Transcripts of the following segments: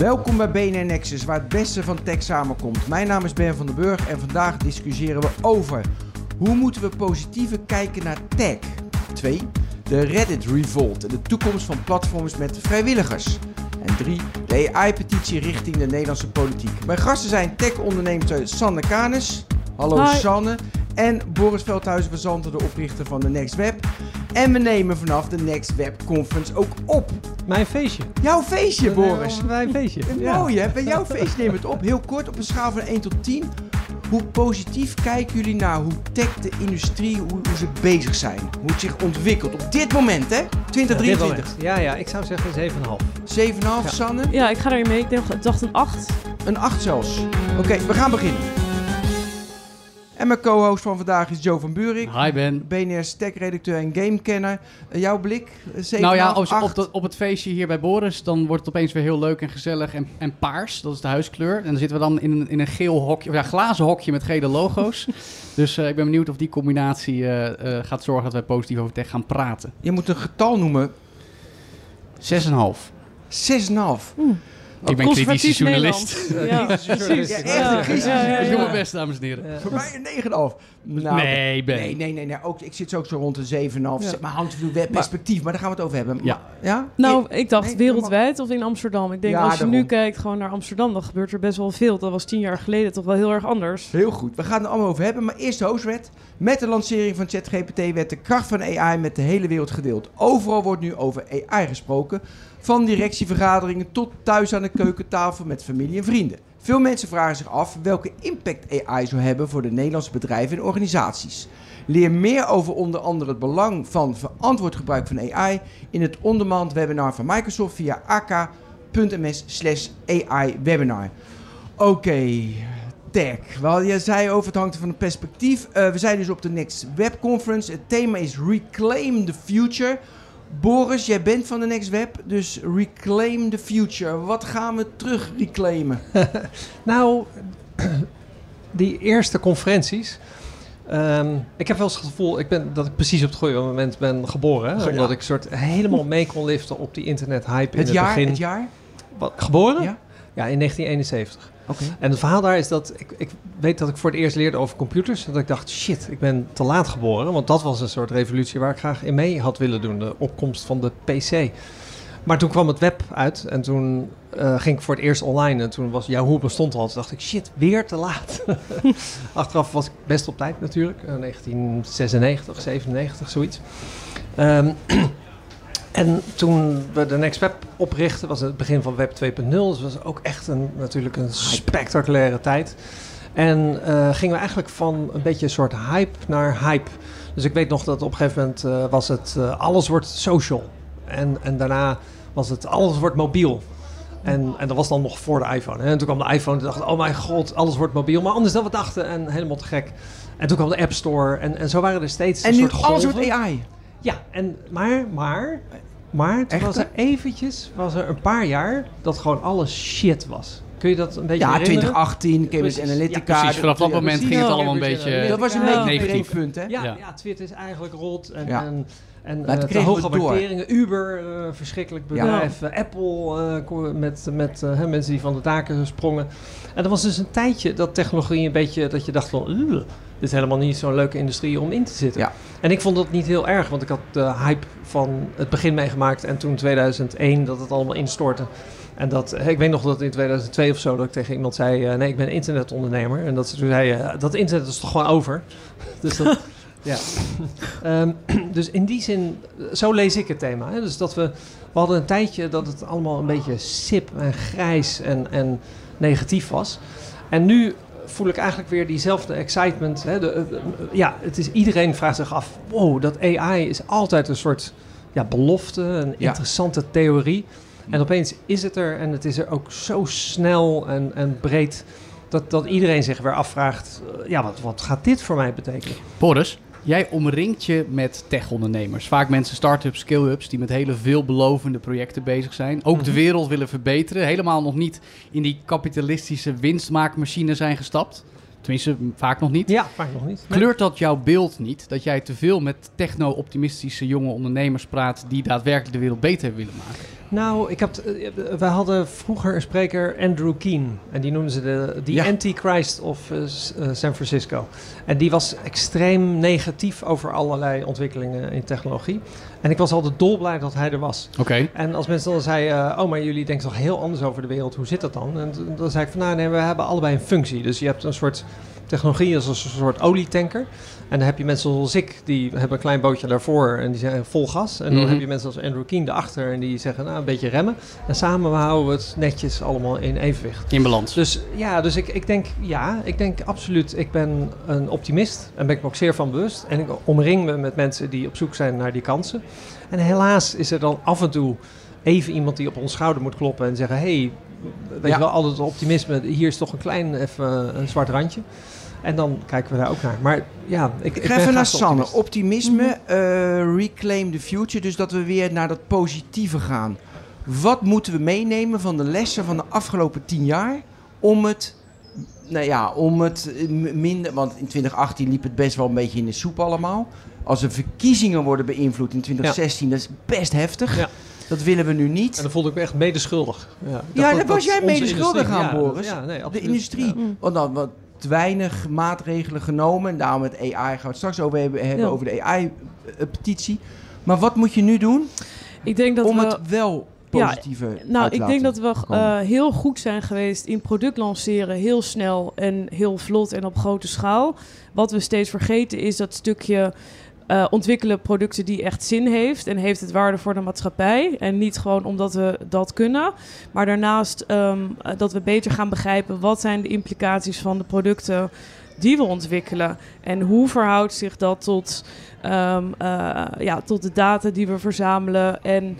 Welkom bij BNR Nexus, waar het beste van tech samenkomt. Mijn naam is Ben van den Burg en vandaag discussiëren we over hoe moeten we positiever kijken naar tech. 2. De Reddit Revolt en de toekomst van platforms met vrijwilligers. En 3. De AI-petitie richting de Nederlandse politiek. Mijn gasten zijn tech-ondernemer Sanne Kanis. Hallo Hi. Sanne. En Boris Veldhuizen van Zanten, de oprichter van de Next Web. En we nemen vanaf de Next Web Conference ook op. Mijn feestje. Jouw feestje, Boris. Mijn feestje. Mooi hè, bij jouw feest neem het op. Heel kort, op een schaal van 1 tot 10. Hoe positief kijken jullie naar hoe tech, de industrie, hoe, hoe ze bezig zijn? Hoe het zich ontwikkelt op dit moment hè? 2023. Ja, ja, ik zou zeggen 7,5. 7,5 Ja. Sanne? Ja, ik ga erin mee. Ik dacht- ik dacht een 8. Een 8 zelfs. Oké, we gaan beginnen. En mijn co-host van vandaag is Joe van Buurik. Hi Ben. BNR's tech-redacteur en gamekenner. Eh, jouw blik? 7,5, Nou ja, als, 8? op, de- op het feestje hier bij Boris, dan wordt het opeens weer heel leuk en gezellig en, en paars. Dat is de huiskleur. En dan zitten we dan in een, in een geel hokje, of ja, glazen hokje met gele logo's. dus eh, ik ben benieuwd of die combinatie eh, eh, gaat zorgen dat wij positief over tech gaan praten. Je moet een getal noemen. 6,5. 6,5. Ik ben kritische journalist. Ja, precies. Echt Ik doe mijn best, dames en heren. Voor mij een 9,5. Nou, nee, Ben. Nee, nee, nee. nee. Ook, ik zit zo ook zo rond de 7,5. Ja. Maar hangt van het perspectief. Maar daar gaan we het over hebben. Ja. Ja? Nou, ik dacht Nee, wereldwijd of in Amsterdam. Ik denk Ja, als je nu kijkt gewoon naar Amsterdam, dan gebeurt er best wel veel. Dat was tien jaar geleden toch wel heel erg anders. Heel goed. We gaan het er allemaal over hebben. Maar eerst de hostwet. Met de lancering van ChatGPT werd de kracht van AI met de hele wereld gedeeld. Overal wordt nu over AI gesproken. Van directievergaderingen tot thuis aan de keukentafel met familie en vrienden. Veel mensen vragen zich af welke impact AI zou hebben voor de Nederlandse bedrijven en organisaties. Leer meer over onder andere het belang van verantwoord gebruik van AI in het on-demand webinar van Microsoft via ak.ms slash AI webinar. Oké, tech. Wel, je zei over het hangt van een perspectief. Eh, we zijn dus op de Next Web Conference. Het thema is Reclaim the Future. Boris, jij bent van de Next Web, dus Reclaim the Future. Wat gaan we terug reclaimen? Nou, die eerste conferenties. ehm, ik heb wel eens het gevoel ik ben, dat ik precies op het goede moment ben geboren. Hè? Ja. Omdat ik soort helemaal mee kon liften op die internet-hype in Het het jaar? begin. Het jaar? Wat, geboren? Ja? Ja, in 1971. En het verhaal daar is dat ik, ik weet dat ik voor het eerst leerde over computers. Dat ik dacht, shit, ik ben te laat geboren. Want dat was een soort revolutie waar ik graag in mee had willen doen. De opkomst van de PC. Maar toen kwam het web uit en toen eh, ging ik voor het eerst online. En toen was Yahoo bestond al. Toen dacht ik, shit, weer te laat. Achteraf was ik best op tijd natuurlijk. Eh, 1996, 97, zoiets. Ehm, en toen we de Next Web oprichten, was het begin van Web 2.0. Dus was ook echt een, natuurlijk een spectaculaire tijd. En eh, gingen we eigenlijk van een beetje een soort hype naar hype. Dus ik weet nog dat op een gegeven moment eh, was het eh, alles wordt social. En, en daarna was het alles wordt mobiel. En, en dat was dan nog voor de iPhone. Hè? En toen kwam de iPhone en dacht oh mijn god, alles wordt mobiel. Maar anders dan we dachten en helemaal te gek. En toen kwam de App Store en, en zo waren er steeds En een nu soort alles golven. wordt AI. Ja, en, maar, maar, maar toen was er eventjes, was er een paar jaar dat gewoon alles shit was. Kun je dat een beetje Ja, herinneren? 2018, Cambridge Precies. Analytica. Ja, precies. Vanaf dat moment precies. ging het allemaal een Cambridge beetje... Dat was een Ja. beetje een Negatief. breekpunt, hè? Ja, Ja. ja. Twitter is eigenlijk rot en, Ja. en, en Maar eh, hoge waarderingen. Uber, eh, verschrikkelijk Ja. bedrijf. Eh, Apple eh, met, met eh, hè, mensen die van de daken sprongen. En er was dus een tijdje dat technologie een beetje, dat je dacht van, "Ugh, dit is helemaal niet zo'n leuke industrie om in te zitten. Ja. En ik vond dat niet heel erg, want ik had de hype van het begin meegemaakt en toen 2001 dat het allemaal instortte. En dat, ik weet nog dat in 2002 of zo dat ik tegen iemand zei, eh, nee, ik ben internetondernemer. En dat ze toen zei, eh, dat internet is toch gewoon over. dus dat, ja. Ehm, dus in die zin, zo lees ik het thema. Hè? Dus dat we, we hadden een tijdje dat het allemaal een beetje sip en grijs en, en negatief was. En nu voel ik eigenlijk weer diezelfde excitement. Hè? De, eh, eh, ja, het is, iedereen vraagt zich af, wow, dat AI is altijd een soort ja, belofte, een Ja. interessante theorie. En opeens is het er en het is er ook zo snel en, en breed... Dat, dat iedereen zich weer afvraagt, eh, ja, wat, wat gaat dit voor mij betekenen? Boris, jij omringt je met tech-ondernemers. Vaak mensen, start-ups, skill-ups, die met hele veelbelovende projecten bezig zijn. Ook de Mhm. wereld willen verbeteren. Helemaal nog niet in die kapitalistische winstmaakmachine zijn gestapt. Tenminste, vaak nog niet. Ja, vaak nog niet. Kleurt dat jouw beeld niet? Dat jij te veel met techno-optimistische jonge ondernemers praat die daadwerkelijk de wereld beter willen maken? Nou, ik heb, eh, we hadden vroeger een spreker, Andrew Keen. En die noemden ze de Ja. Antichrist of eh, eh, San Francisco. En die was extreem negatief over allerlei ontwikkelingen in technologie. En ik was altijd dolblij dat hij er was. Oké. En als mensen dan zeiden, oh, maar jullie denken toch heel anders over de wereld, hoe zit dat dan? En dan zei ik van, nou nee, we hebben allebei een functie. Dus je hebt een soort technologie als een soort olietanker. En dan heb je mensen zoals ik, die hebben een klein bootje daarvoor en die zijn vol gas. En dan Mhm. heb je mensen als Andrew Keen erachter en die zeggen, nou, een beetje remmen. En samen houden we het netjes allemaal in evenwicht. In balans. Dus ja, dus ik, ik denk, ja, ik denk absoluut, ik ben een optimist en ben ik me ook zeer van bewust. En ik omring me met mensen die op zoek zijn naar die kansen. En helaas is er dan af en toe even iemand die op ons schouder moet kloppen en zeggen, hey, weet Ja. je wel, altijd optimisme, hier is toch een klein, even een zwart randje. En dan kijken we daar ook naar. Maar ja, ik, Ik ik ga even naar de Sanne. optimist. Optimisme, Mhm. eh, reclaim the future. Dus dat we weer naar dat positieve gaan. Wat moeten we meenemen van de lessen van de afgelopen tien jaar om het, nou ja, om het eh, minder, want in 2018 liep het best wel een beetje in de soep allemaal. Als er verkiezingen worden beïnvloed in 2016, dat is best heftig. Ja. Dat willen we nu niet. En dan voelde ik me echt medeschuldig. Ja, Ja, daar was jij medeschuldig aan, ja, Boris. Ja, nee, de absoluut. industrie. Ja. Want dan wat te weinig maatregelen genomen. En daarom met AI gaan we het straks over hebben, hebben Ja. over de AI-petitie. Maar wat moet je nu doen Ik denk dat om we... het wel Ja, positieve Nou, uit te ik denk dat we eh, heel goed zijn geweest in product lanceren, heel snel en heel vlot en op grote schaal. Wat we steeds vergeten is dat stukje eh, ontwikkelen producten die echt zin heeft en heeft het waarde voor de maatschappij. En niet gewoon omdat we dat kunnen, maar daarnaast ehm, eh, dat we beter gaan begrijpen wat zijn de implicaties van de producten die we ontwikkelen en hoe verhoudt zich dat tot, ehm, eh, ja, tot de data die we verzamelen en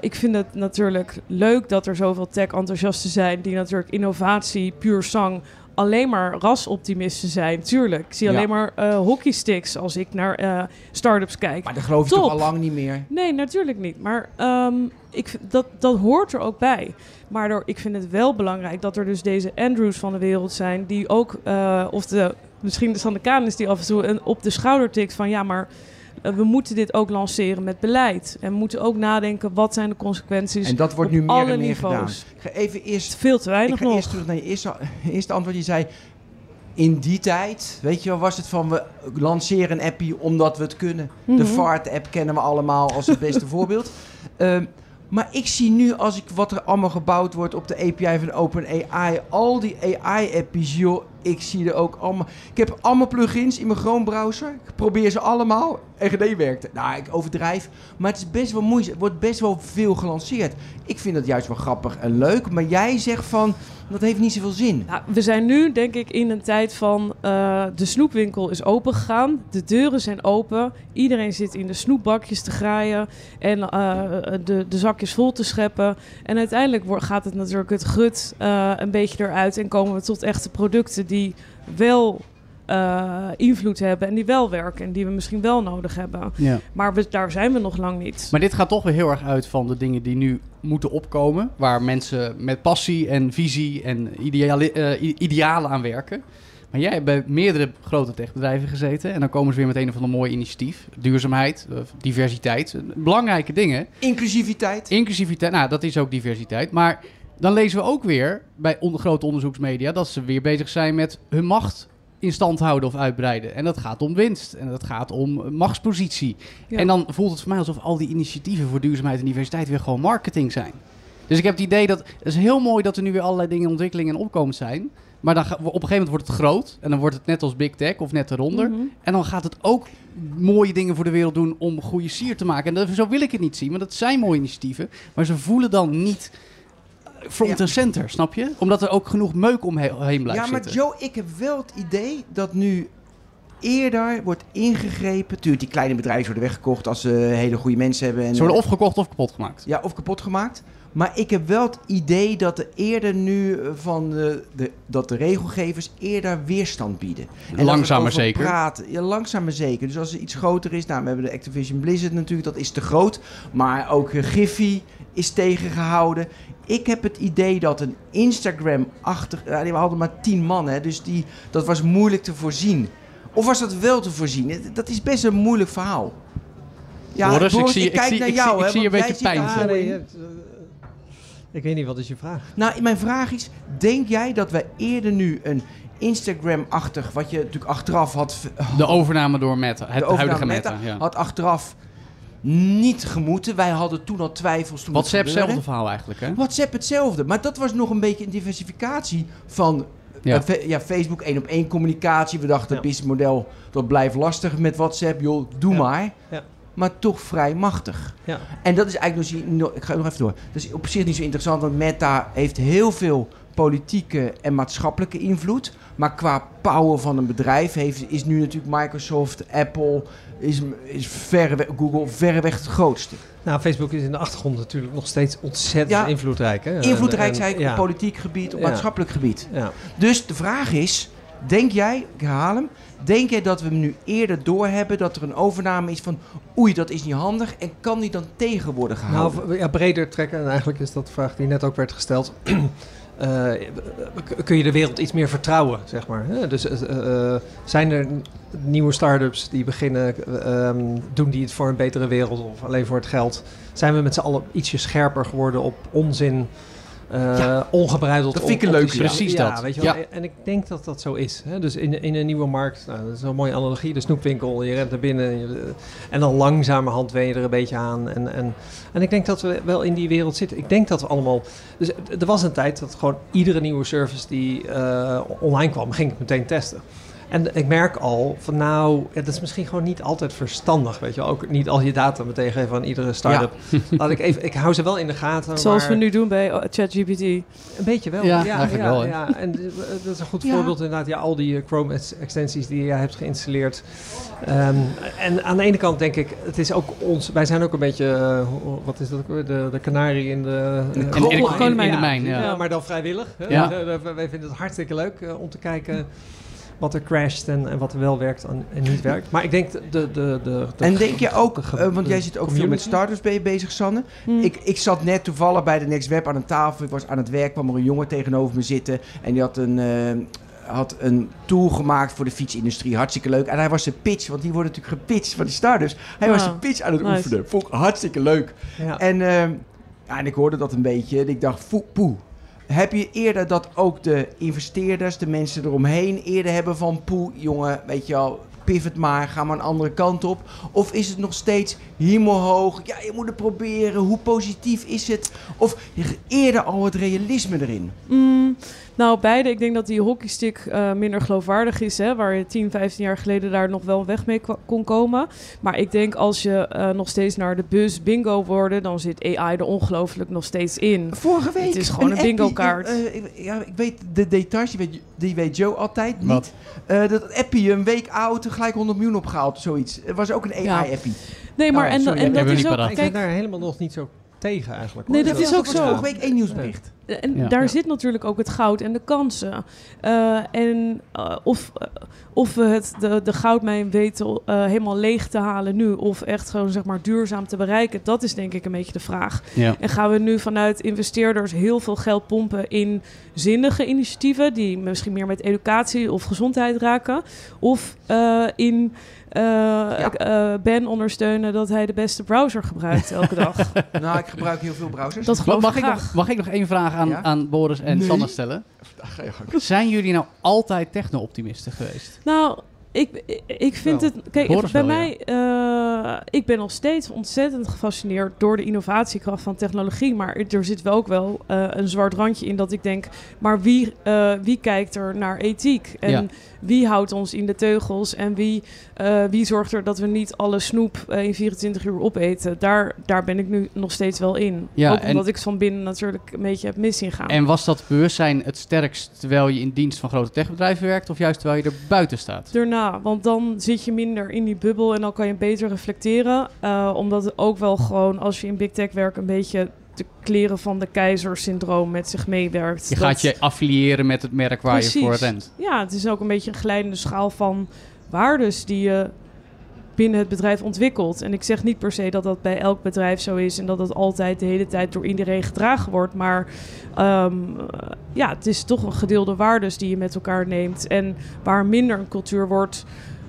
ik vind het natuurlijk leuk dat er zoveel tech-enthousiasten zijn die natuurlijk innovatie, puur zang, alleen maar rasoptimisten zijn. Tuurlijk, ik zie Ja. alleen maar eh hockeysticks als ik naar eh start-ups kijk. Maar dat geloof je Top. toch al lang niet meer? Nee, natuurlijk niet. Maar ehm, ik, dat, dat hoort er ook bij. Maar door, ik vind het wel belangrijk dat er dus deze Andrews van de wereld zijn... die ook, eh, of de, misschien de Sander Kanis die af en toe een, op de schouder tikt van... ja, maar we moeten dit ook lanceren met beleid. En moeten ook nadenken wat zijn de consequenties En dat wordt nu meer en meer niveaus. gedaan. Ik ga even eerst... Veel te Ik weinig ga nog. eerst terug naar je eerste, eerste antwoord. Je zei, in die tijd, weet je wel, was het van we lanceren een appie omdat we het kunnen. De Mhm. Fart-app kennen we allemaal als het beste voorbeeld. Ehm, maar ik zie nu, als ik wat er allemaal gebouwd wordt op de API van OpenAI, al die AI-appies, joh, ik zie er ook allemaal. Ik heb allemaal plugins in mijn Chrome browser. Ik probeer ze allemaal. RGD werkt. Nou, ik overdrijf. Maar het is best wel moeilijk. Het wordt best wel veel gelanceerd. Ik vind dat juist wel grappig en leuk. Maar jij zegt van, dat heeft niet zoveel zin. Nou, we zijn nu, denk ik, in een tijd van eh, de snoepwinkel is open gegaan. De deuren zijn open. Iedereen zit in de snoepbakjes te graaien en eh, de, de zakjes vol te scheppen. En uiteindelijk wordt, gaat het natuurlijk het gut eh, een beetje eruit en komen we tot echte producten die wel eh, invloed hebben en die wel werken en die we misschien wel nodig hebben. Ja. Maar we, daar zijn we nog lang niet. Maar dit gaat toch weer heel erg uit van de dingen die nu moeten opkomen. Waar mensen met passie en visie en ideali- eh, idealen aan werken. Maar jij hebt bij meerdere grote techbedrijven gezeten. En dan komen ze weer met een of ander mooi initiatief. Duurzaamheid, eh, diversiteit. Belangrijke dingen. Inclusiviteit. Inclusiviteit, nou dat is ook diversiteit. Maar dan lezen we ook weer bij on- grote onderzoeksmedia... dat ze weer bezig zijn met hun macht in stand houden of uitbreiden. En dat gaat om winst. En dat gaat om machtspositie. Ja. En dan voelt het voor mij alsof al die initiatieven voor duurzaamheid en diversiteit weer gewoon marketing zijn. Dus ik heb het idee dat het is heel mooi dat er nu weer allerlei dingen in ontwikkeling en opkomend zijn. Maar dan op een gegeven moment wordt het groot. En dan wordt het net als Big Tech of net eronder. Mhm. En dan gaat het ook mooie dingen voor de wereld doen om goede sier te maken. En dat, zo wil ik het niet zien, want dat zijn mooie initiatieven. Maar ze voelen dan niet eh, front Ja. en center, snap je? Omdat er ook genoeg meuk omheen blijft Ja, maar zitten. Joe, ik heb wel het idee dat nu eerder wordt ingegrepen. Tuurlijk, die kleine bedrijven worden weggekocht als ze hele goede mensen hebben. En, Ze worden of gekocht of kapot gemaakt. Ja, of kapot gemaakt. Maar ik heb wel het idee dat er eerder nu eh, van de, de, dat de regelgevers eerder weerstand bieden. En Langzaam er maar zeker. Praten. Ja, langzaam maar zeker. Dus als er iets groter is, nou, we hebben de Activision Blizzard natuurlijk, dat is te groot. Maar ook eh, Giphy is tegengehouden. Ik heb het idee dat een Instagram-achtig... Ja, die hadden maar tien man, hè, dus die, dat was moeilijk te voorzien. Of was dat wel te voorzien? Dat is best een moeilijk verhaal. Ja, Boris, ik Boris, zie- ik ik kijk zie- naar ik jou, zie- ik hè, zie je een beetje pijn. Ah, nee, eh, ik weet niet, wat is je vraag? Nou, mijn vraag is, denk jij dat wij eerder nu een Instagram-achtig, wat je natuurlijk achteraf had, De overname door Meta, het de overname huidige Meta, Meta. ja. had achteraf niet gemoeten. Wij hadden toen al twijfels toen WhatsApp, hetzelfde verhaal eigenlijk, hè? WhatsApp hetzelfde, maar dat was nog een beetje een diversificatie van Ja. ja, Facebook één op één communicatie. We dachten, Ja. het businessmodel dat blijft lastig met WhatsApp, joh, doe Ja. maar. Ja. Maar toch vrij machtig. Ja. En dat is eigenlijk nog, ik ga nog even door. Dat is op zich niet zo interessant, want Meta heeft heel veel politieke en maatschappelijke invloed. Maar qua power van een bedrijf heeft, is nu natuurlijk Microsoft, Apple, is, is Google verreweg het grootste. Nou, Facebook is in de achtergrond natuurlijk nog steeds ontzettend Ja. invloedrijk. Hè? Invloedrijk ik ja. op politiek gebied, op Ja. maatschappelijk gebied. Ja. Dus de vraag is, denk jij, ik herhaal hem, denk jij dat we hem nu eerder doorhebben dat er een overname is van oei, dat is niet handig en kan die dan tegen worden gehouden? Nou, ja, breder trekken. En eigenlijk is dat de vraag die net ook werd gesteld. Eh, kun je de wereld iets meer vertrouwen, zeg maar. Dus eh, eh, zijn er nieuwe start-ups die beginnen, eh, ehm, doen die het voor een betere wereld of alleen voor het geld? Zijn we met z'n allen ietsje scherper geworden op onzin, Ja, ongebreideld? dat vind ik een leuke. Precies dat. Weet je wel? En ik denk dat dat zo is. Hè? Dus in, in een nieuwe markt, nou, dat is een mooie analogie, de snoepwinkel, je rent naar binnen je- en dan langzamerhand wen je er een beetje aan. En, en, en ik denk dat we wel in die wereld zitten. Ik denk dat we allemaal... Dus er was een tijd dat gewoon iedere nieuwe service die eh, online kwam, ging ik meteen testen. En ik merk al van nou, ja, dat is misschien gewoon niet altijd verstandig, weet je wel. Ook niet al je data meteen geven aan iedere start-up. Laat ik even, ik hou ze wel in de gaten. Zoals maar we nu doen bij oh, ChatGPT. Een beetje wel. Ja, eigenlijk wel. Ja, en eh, dat is een goed Ja. voorbeeld inderdaad. Ja, al die eh, Chrome ex- extensies die jij hebt geïnstalleerd. Ehm, en aan de ene kant denk ik, het is ook ons, wij zijn ook een beetje, eh, wat is dat ook weer? De, de kanarie in de, In eh, kool- in- in- in de ja, mijn, ja. ja, Maar dan vrijwillig. Hè? Ja. Dus, eh, wij vinden het hartstikke leuk eh, om te kijken wat er crasht en, en wat er wel werkt en, en niet werkt. Maar ik denk de... de, de, de, de- en denk je ook, de eh, want de jij zit ook veel met starters ben je bezig, Sanne. Hm. Ik, ik zat net toevallig bij de Next Web aan een tafel. Ik was aan het werk, kwam er een jongen tegenover me zitten. En die had een, eh, had een tool gemaakt voor de fietsindustrie. Hartstikke leuk. En hij was zijn pitch, want die worden natuurlijk gepitcht van die starters. Hij was Ah, zijn pitch aan het nice. oefenen. Vond ik hartstikke leuk. Ja. En, ehm, ja, en ik hoorde dat een beetje. En ik dacht, foe, poe. Heb je eerder dat ook de investeerders, de mensen eromheen, eerder hebben van poe, jongen, weet je wel, pivot maar, ga maar een andere kant op? Of is het nog steeds hemelhoog? Ja, je moet het proberen. Hoe positief is het? Of eerder al het realisme erin? Mm, nou, beide. Ik denk dat die hockeystick eh, minder geloofwaardig is. Hè, waar je 10, 15 jaar geleden daar nog wel weg mee kon komen. Maar ik denk als je eh, nog steeds naar de bus bingo worden, dan zit AI er ongelooflijk nog steeds in. Vorige week. Het is gewoon een appie, bingo-kaart. Ja, eh, ik- ja, ik weet de details, die weet, die weet Joe altijd niet. Wat? Eh, dat appie, een week oud, gelijk 100 miljoen opgehaald, zoiets. Het was ook een Ja. AI-appie. Nee, maar Oh, en, sorry, en heb dat ik is ook. paraat. ik ben Kijk, daar helemaal nog niet zo tegen eigenlijk. Nee, dat is ook zo. vorige week één nieuwsbericht. En Ja. daar Ja. zit natuurlijk ook het goud en de kansen. Eh, en eh, of, eh, of we het, de, de goudmijn weten eh, helemaal leeg te halen nu, of echt gewoon zeg maar duurzaam te bereiken, dat is denk ik een beetje de vraag. Ja. En gaan we nu vanuit investeerders heel veel geld pompen in zinnige initiatieven die misschien meer met educatie of gezondheid raken, of eh, in Ben ondersteunen dat hij de beste browser gebruikt elke dag. nou, ik gebruik heel veel browsers. Dat geloof Mag ik nog, mag ik nog één vraag aan, Ja? aan Boris en Nee. Sanne stellen? Ga je gang. Zijn jullie nou altijd techno-optimisten geweest? Nou, ik, ik- vind Wel. het. Kijk, bij wel, mij. eh, ik ben nog steeds ontzettend gefascineerd door de innovatiekracht van technologie. Maar er zit wel ook wel eh, een zwart randje in dat ik denk. Maar wie, eh, wie kijkt er naar ethiek? En Ja. wie houdt ons in de teugels? En wie, wie zorgt er dat we niet alle snoep in 24 uur opeten? Daar, daar ben ik nu nog steeds wel in. Ja, ook en- omdat ik van binnen natuurlijk een beetje heb mis zien gaan. En was dat bewustzijn het sterkst terwijl je in dienst van grote techbedrijven werkt, of juist terwijl je er buiten staat? Daarna, want dan zit je minder in die bubbel en dan kan je beter reflecteren. Eh, omdat het ook wel gewoon, als je in big tech werkt, een beetje de kleren van de keizer syndroom met zich meewerkt. Je Dat- gaat je affiliëren met het merk waar Precies. je voor rent. Ja, het is ook een beetje een glijdende schaal van waardes die je binnen het bedrijf ontwikkelt. En ik zeg niet per se dat dat bij elk bedrijf zo is en dat het altijd de hele tijd door iedereen gedragen wordt. Maar ehm, ja, het is toch een gedeelde waardes die je met elkaar neemt. En waar minder een cultuur wordt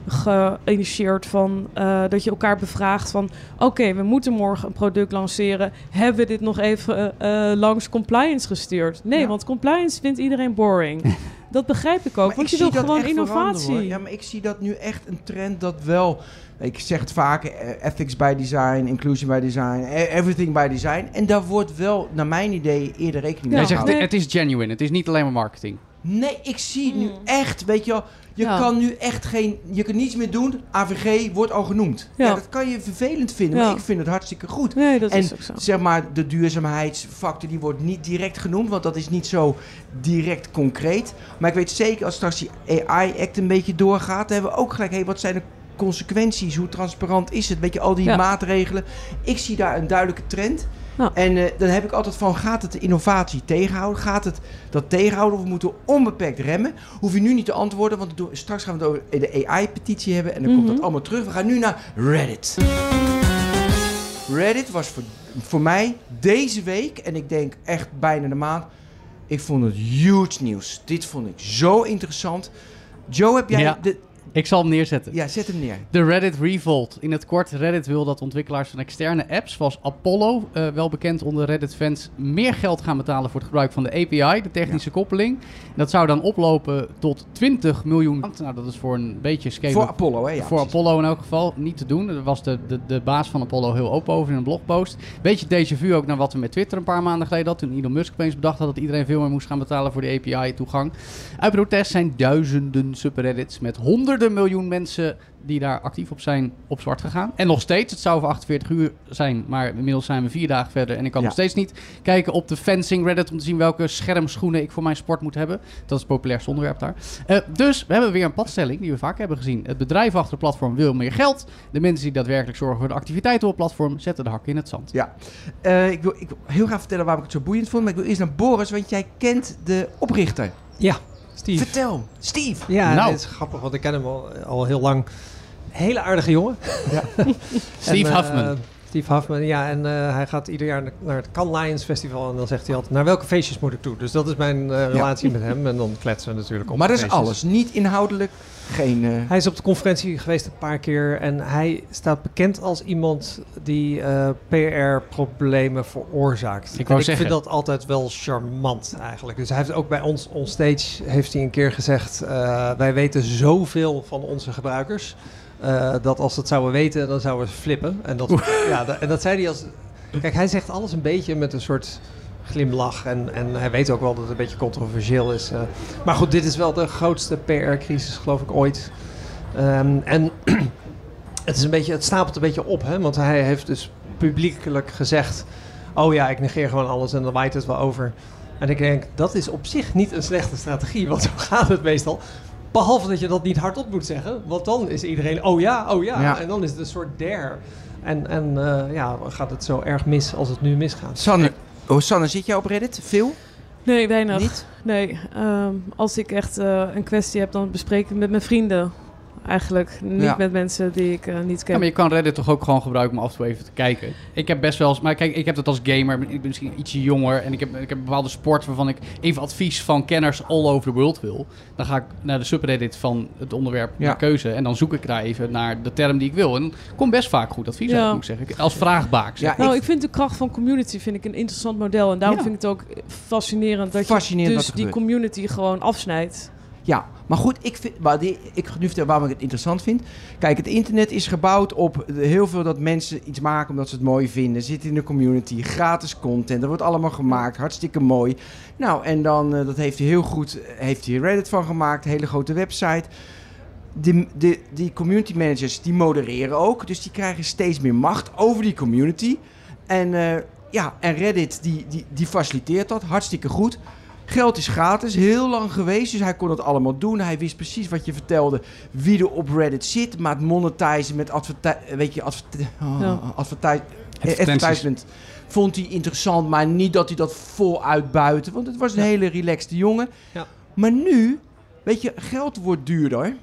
geïnitieerd van eh, dat je elkaar bevraagt van oké, we moeten morgen een product lanceren. Hebben we dit nog even eh, eh, langs compliance gestuurd? Nee, Ja. want compliance vindt iedereen boring. dat begrijp ik ook, Maar want ik je wil zie dat gewoon innovatie. Ja, maar ik zie dat nu echt een trend dat wel... Ik zeg het vaak, eh, ethics by design, inclusion by design, e- everything by design. En daar wordt wel, naar mijn idee, eerder rekening mee Ja. Gehouden. het is genuine. Het is niet alleen maar marketing. Nee, ik zie nu Mm. echt, weet je wel... Je Ja. kan nu echt geen... Je kan niets meer doen. AVG wordt al genoemd. Ja, Ja. dat kan je vervelend vinden, Ja. maar ik vind het hartstikke goed. Nee, dat En is ook zo. zeg maar, de duurzaamheidsfactor die wordt niet direct genoemd, want dat is niet zo direct concreet. Maar ik weet zeker als straks die AI-act een beetje doorgaat, dan hebben we ook gelijk, hey, wat zijn de consequenties? Hoe transparant is het? Weet je, al die Ja. maatregelen. Ik zie daar een duidelijke trend. Ja. En eh, dan heb ik altijd van, gaat het de innovatie tegenhouden? Gaat het dat tegenhouden of we moeten onbeperkt remmen? Hoef je nu niet te antwoorden, want we straks gaan we het over de AI-petitie hebben en dan komt Mhm. dat allemaal terug. We gaan nu naar Reddit. Reddit was voor, voor mij deze week, en ik denk echt bijna de maand, ik vond het huge nieuws. Dit vond ik zo interessant. Joe, heb jij... Ja. De, Ik zal hem neerzetten. ja, zet hem neer. De Reddit Revolt. In het kort, Reddit wil dat ontwikkelaars van externe apps, zoals Apollo, eh, wel bekend onder Reddit-fans, meer geld gaan betalen voor het gebruik van de API, de technische koppeling. En dat zou dan oplopen tot 20 miljoen. Nou, dat is voor een beetje scale Voor Apollo, hè? Ja, voor precies. Apollo in elk geval niet te doen. Daar was de, de, de baas van Apollo heel open over in een blogpost. Beetje déjà vu ook naar wat we met Twitter een paar maanden geleden hadden. Toen Elon Musk opeens bedacht had dat iedereen veel meer moest gaan betalen voor de API-toegang. Uit protest zijn duizenden subreddits met honderden miljoen mensen die daar actief op zijn op zwart gegaan. En nog steeds, het zou voor 48 uur zijn, maar inmiddels zijn we vier dagen verder. En ik kan Ja. nog steeds niet kijken op de fencing Reddit om te zien welke schermschoenen ik voor mijn sport moet hebben. Dat is het populairste onderwerp daar. Eh, dus we hebben weer een padstelling die we vaak hebben gezien. Het bedrijf achter het platform wil meer geld. De mensen die daadwerkelijk zorgen voor de activiteiten op het platform zetten de hakken in het zand. Ja. Eh, ik, wil, ik wil heel graag vertellen waarom ik het zo boeiend vond, maar ik wil eerst naar Boris, want jij kent de oprichter. Ja, Steve. Vertel, Steve. Ja, Nou. dit is grappig, want ik ken hem al, al heel lang. Hele aardige jongen. Steve En, eh, Huffman. Steve Huffman, ja. En eh, hij gaat ieder jaar naar het Cannes Lions Festival. En dan zegt hij altijd, naar welke feestjes moet ik toe? Dus dat is mijn eh, relatie met hem. En dan kletsen we natuurlijk op maar dat is alles, niet inhoudelijk, geen... eh, Hij is op de conferentie geweest een paar keer. En hij staat bekend als iemand die eh, PR-problemen veroorzaakt. Ik wou zeggen. vind dat altijd wel charmant eigenlijk. Dus hij heeft ook bij ons onstage heeft hij een keer gezegd... eh, wij weten zoveel van onze gebruikers... eh, dat als ze het zouden weten, dan zouden we flippen. En dat, ja, en dat zei hij als... Kijk, hij zegt alles een beetje met een soort glimlach. En, en hij weet ook wel dat het een beetje controversieel is. eh. maar goed, dit is wel de grootste PR-crisis, geloof ik, ooit. Ehm, en het, is een beetje, het stapelt een beetje op, hè? want hij heeft dus publiekelijk gezegd... oh ja, ik negeer gewoon alles en dan waait het wel over. En ik denk, dat is op zich niet een slechte strategie, want zo gaat het meestal. Behalve dat je dat niet hardop moet zeggen, want dan is iedereen, oh ja, oh ja. Ja. En dan is het een soort der. En, en eh, ja, gaat het zo erg mis als het nu misgaat. Sanne, oh, Sanne, zit jij op Reddit? Veel? Nee, weinig. Niet? Nee, ehm, als ik echt eh, een kwestie heb, dan bespreek ik het met mijn vrienden. Eigenlijk niet Ja. met mensen die ik eh, niet Ja, ken. maar je kan Reddit toch ook gewoon gebruiken om af en toe even te kijken. Ik heb best wel eens, maar kijk, ik heb dat als gamer, ik ben misschien ietsje jonger en ik heb, ik heb een bepaalde sport waarvan ik even advies van kenners all over the world wil. Dan ga ik naar de subreddit van het onderwerp Ja. naar keuze en dan zoek ik daar even naar de term die ik wil. En komt best vaak goed advies Ja. uit, moet ik zeggen. Als vraagbaak. zeg. Ja, nou, ik- ik, vind de kracht van community vind ik een interessant model. En daarom Ja. vind ik het ook fascinerend dat Fascinerend je dus die gebeurt. community gewoon afsnijdt. Ja, maar goed, ik, vind, die, ik nu vertellen waarom ik het interessant vind. Kijk, het internet is gebouwd op heel veel dat mensen iets maken omdat ze het mooi vinden. Zitten in de community, gratis content, dat wordt allemaal gemaakt, hartstikke mooi. Nou, en dan, eh, dat heeft hij heel goed, heeft hij Reddit van gemaakt, hele grote website. De, die community managers, die modereren ook, dus die krijgen steeds meer macht over die community. En eh, ja, en Reddit, die, die, die faciliteert dat, hartstikke goed. Geld is gratis, heel lang geweest, dus hij kon het allemaal doen. Hij wist precies wat je vertelde, wie er op Reddit zit. Maar het monetizen met adverti weet je, adverte- oh, Ja. adverti- Advertenties. advertisement vond hij interessant, maar niet dat hij dat vol uitbuiten. Want het was een Ja. hele relaxte jongen. Ja. Maar nu, weet je, geld wordt duurder.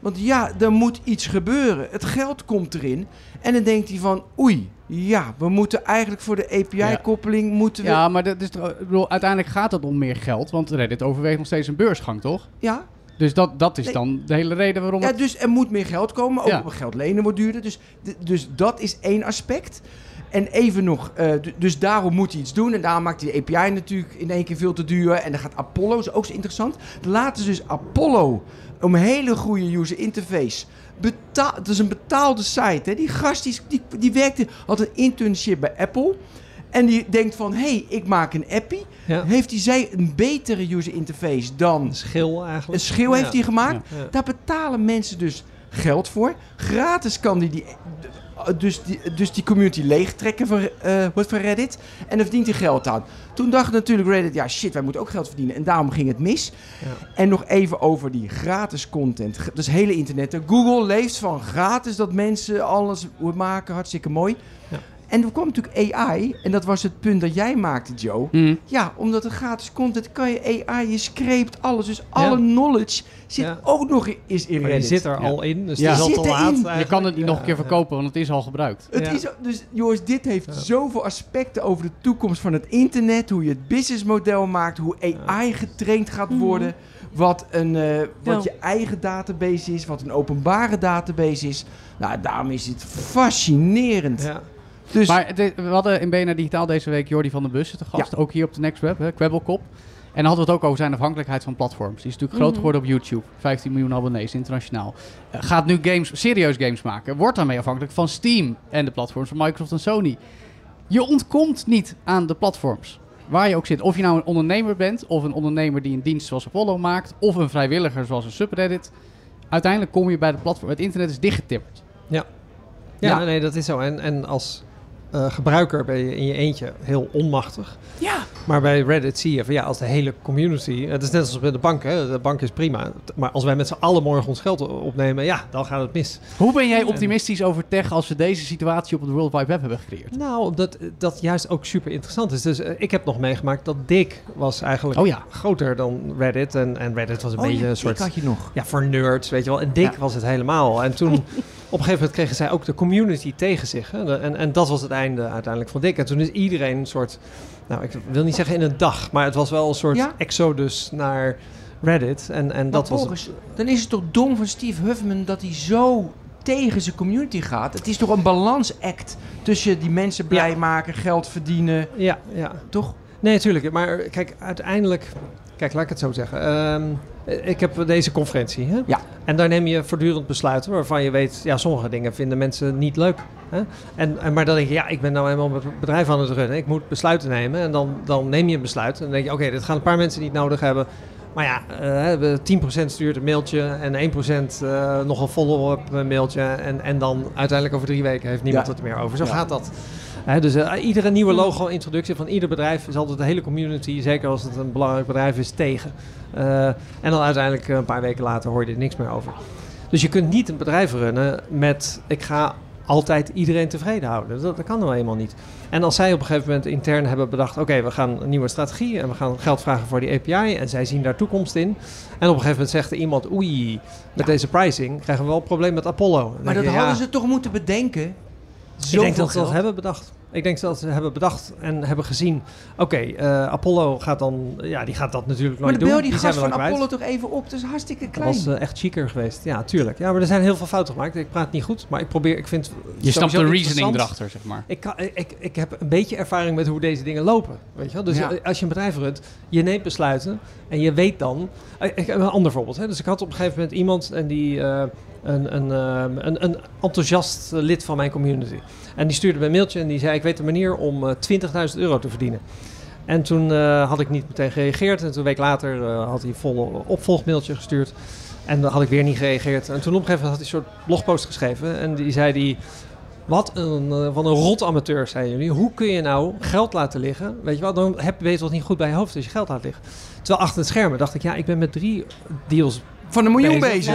Want ja, er moet iets gebeuren. Het geld komt erin. En dan denkt hij van, oei, ja, we moeten eigenlijk voor de API-koppeling moeten we... Ja, maar dat is, toch- ik bedoel, uiteindelijk gaat het om meer geld, want Reddit overweegt nog steeds een beursgang, toch? Ja, Dus dat, dat is Nee. dan de hele reden waarom Ja, het... dus er moet meer geld komen. Ook Ja. geld lenen wordt duurder. Dus, dus dat is één aspect. En even nog, eh, dus daarom moet hij iets doen. En daarom maakt hij de API natuurlijk in één keer veel te duur. En dan gaat Apollo, is ook zo interessant. Laten ze dus Apollo, een hele goede user interface. Betaal, het is een betaalde site. Hè. Die gast die, die, die werkte, had een internship bij Apple. En die denkt van, hé, hey, ik maak een appie. Ja. Heeft hij zij een betere user interface dan Een schil eigenlijk. een schil heeft hij gemaakt. Ja. Daar betalen mensen dus geld voor. Gratis kan die, die dus, die, dus die community leegtrekken van, eh, wat van Reddit. En daar verdient hij geld aan. Toen dacht natuurlijk Reddit, ja shit, wij moeten ook geld verdienen. En daarom ging het mis. Ja. En nog even over die gratis content. Dus hele internet. Google leeft van gratis dat mensen alles maken. Hartstikke mooi. Ja. En er kwam natuurlijk AI. En dat was het punt dat jij maakte, Joe. Hm. Ja, omdat het gratis content kan je AI, je scrapt alles. Dus alle Ja. knowledge zit Ja. ook nog in, is in Reddit. zit er Ja. al in, dus Ja. het is al Je te laat. erin. Je kan het niet nog een keer verkopen, want het is al gebruikt. Het Ja. is, dus jongens, dit heeft Ja. zoveel aspecten over de toekomst van het internet. Hoe je het businessmodel maakt. Hoe AI getraind gaat Mhm. worden. Wat, een, eh, wat Ja. je eigen database is. Wat een openbare database is. Nou, daarom is het fascinerend. Ja. Dus Maar het is- we hadden in BNR Digitaal deze week Jordi van den Bussen te gast. Ook hier op de Next Web, hè, Kwebbelkop. En dan hadden we het ook over zijn afhankelijkheid van platforms. Die is natuurlijk groot Mhm. geworden op YouTube. 15 miljoen abonnees internationaal. Eh, gaat nu games, serieus games maken. Wordt daarmee afhankelijk van Steam en de platforms van Microsoft en Sony. Je ontkomt niet aan de platforms. Waar je ook zit. Of je nou een ondernemer bent, of een ondernemer die een dienst zoals Apollo maakt, of een vrijwilliger zoals een subreddit. Uiteindelijk kom je bij de platform. Het internet is dichtgetimmerd. Ja, Ja. nee, dat is zo. En, en als eh, gebruiker ben je in je eentje heel onmachtig. Ja. Maar bij Reddit zie je van ja, als de hele community. Het is net als bij de bank, hè. De bank is prima. Maar als wij met z'n allen morgen ons geld opnemen, ja, dan gaat het mis. Hoe ben jij optimistisch over tech als we deze situatie op het World Wide Web hebben gecreëerd? Nou, omdat dat juist ook super interessant is. Dus eh, ik heb nog meegemaakt dat Dick was eigenlijk Oh ja. groter dan Reddit. En, en Reddit was een oh, beetje ja, een ik soort. had je nog. Ja, voor nerds, weet je wel. En Dick Ja. was het helemaal. En toen, op een gegeven moment kregen zij ook de community tegen zich. Hè? En, en dat was het einde uiteindelijk van Dick. En toen is iedereen een soort, nou, ik wil niet zeggen in een dag, maar het was wel een soort Ja. exodus naar Reddit. En, en Maar dat was dan is het toch dom van Steve Huffman dat hij zo tegen zijn community gaat. Het is toch een balansact tussen die mensen blij Ja. maken, geld verdienen, Ja, ja. toch? Nee, natuurlijk. Maar kijk, uiteindelijk... Kijk, laat ik het zo zeggen. Ehm, ik heb deze conferentie. Hè? Ja. En daar neem je voortdurend besluiten waarvan je weet... Ja, sommige dingen vinden mensen niet leuk. Hè? En, en, maar dan denk je, ja, ik ben nou eenmaal mijn bedrijf aan het runnen. Ik moet besluiten nemen. En dan, dan neem je een besluit. En dan denk je, oké, dit gaan een paar mensen niet nodig hebben. Maar ja, eh, we- 10% stuurt een mailtje en 1% eh, nog een follow-up mailtje. En, en dan uiteindelijk over drie weken heeft niemand Ja. het er meer over. Zo Ja. gaat dat. Hè, dus eh, iedere nieuwe logo-introductie van ieder bedrijf is altijd de hele community, zeker als het een belangrijk bedrijf is, tegen. Eh, en dan uiteindelijk eh, een paar weken later hoor je er niks meer over. Dus je kunt niet een bedrijf runnen met ik ga altijd iedereen tevreden houden. Dat, dat kan nou eenmaal niet. En als zij op een gegeven moment intern hebben bedacht, oké, we gaan een nieuwe strategie en we gaan geld vragen voor die API en zij zien daar toekomst in. En op een gegeven moment zegt er iemand, oei, met deze pricing krijgen we wel een probleem met Apollo. Dan Maar dat je, hadden ja, ze toch moeten bedenken? Ik denk dat ze dat geld. hebben bedacht. Ik denk dat ze hebben bedacht en hebben gezien. Oké, eh, Apollo gaat dan. Ja, die gaat dat natuurlijk Maar nooit dan doen. bel die, zijn gast van. Apollo toch even op. Dat is hartstikke Dat klein. was eh, echt chiquer geweest. Ja, tuurlijk. Ja, maar er zijn heel veel fouten gemaakt. Ik praat niet goed, maar ik probeer. Ik vind. Je snapt sowieso de reasoning erachter, zeg maar. Ik, kan, ik, ik heb een beetje ervaring met hoe deze dingen lopen. Weet je wel? Dus Ja. als je een bedrijf runt, je neemt besluiten en je weet dan. eh, Ik heb een ander voorbeeld. Hè? Dus ik had op een gegeven moment iemand en die. eh, een, ehm, een, een enthousiast eh, lid van mijn community. En die stuurde me een mailtje en die zei: Ik weet een manier om eh, 20.000 euro te verdienen. En toen eh, had ik niet meteen gereageerd. En toen een week later eh, had hij een volle opvolgmailtje gestuurd. En dan had ik weer niet gereageerd. En toen op een gegeven moment had hij een soort blogpost geschreven. En die zei die. Wat een, eh, een rot amateur, zeiden jullie. Hoe kun je nou geld laten liggen? Weet je wel, dan heb, weet je wat niet goed bij je hoofd als je geld laat liggen. Terwijl achter het schermen dacht ik, ja, ik ben met drie deals Van een miljoen bezig. bezig.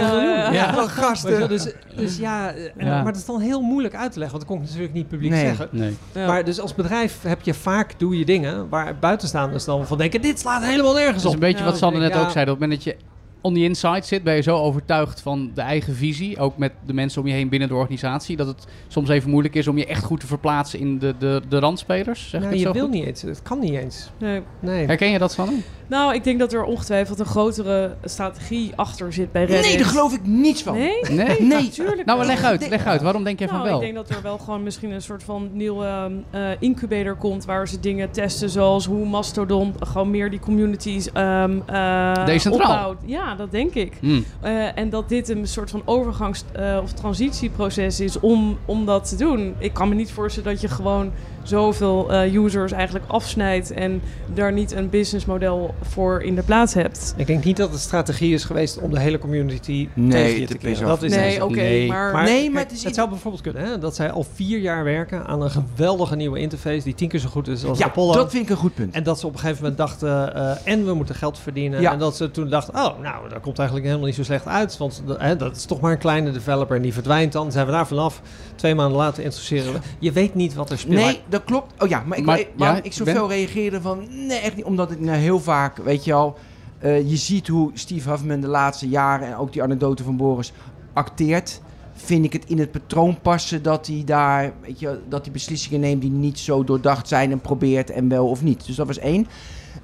Ja, je gasten. dus, dus ja, eh, en- Ja. maar dat is dan heel moeilijk uit te leggen, want dat kon ik natuurlijk niet publiek Nee. zeggen. Nee. Ja. Maar dus als bedrijf heb je vaak, doe je dingen waar buitenstaanders dan van denken, dit slaat helemaal nergens Dat is op. een beetje Ja, wat Sander ik net ook zei. Dat op het moment dat je on the inside zit, ben je zo overtuigd van de eigen visie. Ook met de mensen om je heen binnen de organisatie. Dat het soms even moeilijk is om je echt goed te verplaatsen in de, de, de randspelers. Zeg Ja, ik het je zo wil goed? niet eens, het kan niet eens. Nee. Nee. Herken je dat, Sander? Nou, ik denk dat er ongetwijfeld een grotere strategie achter zit bij Reddit. Nee, daar geloof ik niets van. Nee? Nee? Nee. Natuurlijk Nou, wel. leg uit, leg uit. Waarom denk jij Nou, van wel? ik denk dat er wel gewoon misschien een soort van nieuwe ehm, eh, incubator komt waar ze dingen testen zoals hoe Mastodon gewoon meer die communities ehm eh, Decentraal. opbouwt. Ja, dat denk ik. Hmm. Eh, en dat dit een soort van overgangs- eh, of transitieproces is om, om dat te doen. Ik kan me niet voorstellen dat je gewoon zoveel eh, users eigenlijk afsnijdt en daar niet een businessmodel voor in de plaats hebt. Ik denk niet dat het strategie is geweest om de hele community Nee, tegen je te keren. Dat is Nee, het. oké, Nee. maar... Maar, Nee, maar het is het zou bijvoorbeeld kunnen hè, dat zij al vier jaar werken aan een geweldige nieuwe interface die tien keer zo goed is als Ja, Apollo. dat vind ik een goed punt. En dat ze op een gegeven moment dachten, eh, en we moeten geld verdienen. Ja. En dat ze toen dachten, oh, nou, dat komt eigenlijk helemaal niet zo slecht uit. Want dat- hè, dat is toch maar een kleine developer en die verdwijnt dan. Zijn we daar vanaf. Twee maanden later introduceren we. Je weet niet wat er speelt. Nee, dat klopt. Oh ja, maar ik, Maar- ik, ja, ik zoveel reageerde van... Nee, echt niet. Omdat ik nou heel vaak, weet je al... eh, je ziet hoe Steve Huffman de laatste jaren... en ook die anekdote van Boris acteert... vind ik het in het patroon passen dat hij daar... Weet je, dat hij beslissingen neemt die niet zo doordacht zijn... en probeert en wel of niet. Dus dat was één.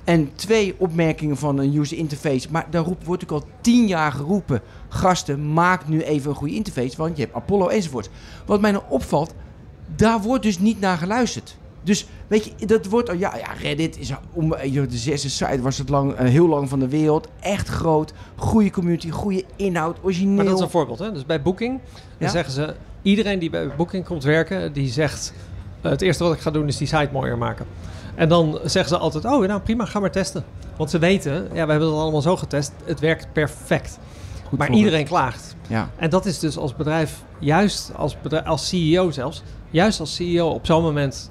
En twee opmerkingen van een user interface. Maar daar roep, wordt ook al tien jaar geroepen... gasten, maak nu even een goede interface... want je hebt Apollo enzovoort. Wat mij nou opvalt... daar wordt dus niet naar geluisterd. Dus weet je, dat wordt. oh Ja, ja Reddit is om, eh, de zesde site was het lang, eh, heel lang van de wereld. Echt groot. Goede community, goede inhoud, origineel. Maar dat is een voorbeeld. Hè? Dus bij Booking, dan Ja? zeggen ze... Iedereen die bij Booking komt werken, die zegt... eh, het eerste wat ik ga doen is die site mooier maken. En dan zeggen ze altijd... Oh, nou prima, ga maar testen. Want ze weten, ja, we hebben het allemaal zo getest. Het werkt perfect. Goed maar iedereen klaagt. Ja. En dat is dus als bedrijf, juist als, bedrijf, als CEO zelfs... Juist als CEO op zo'n moment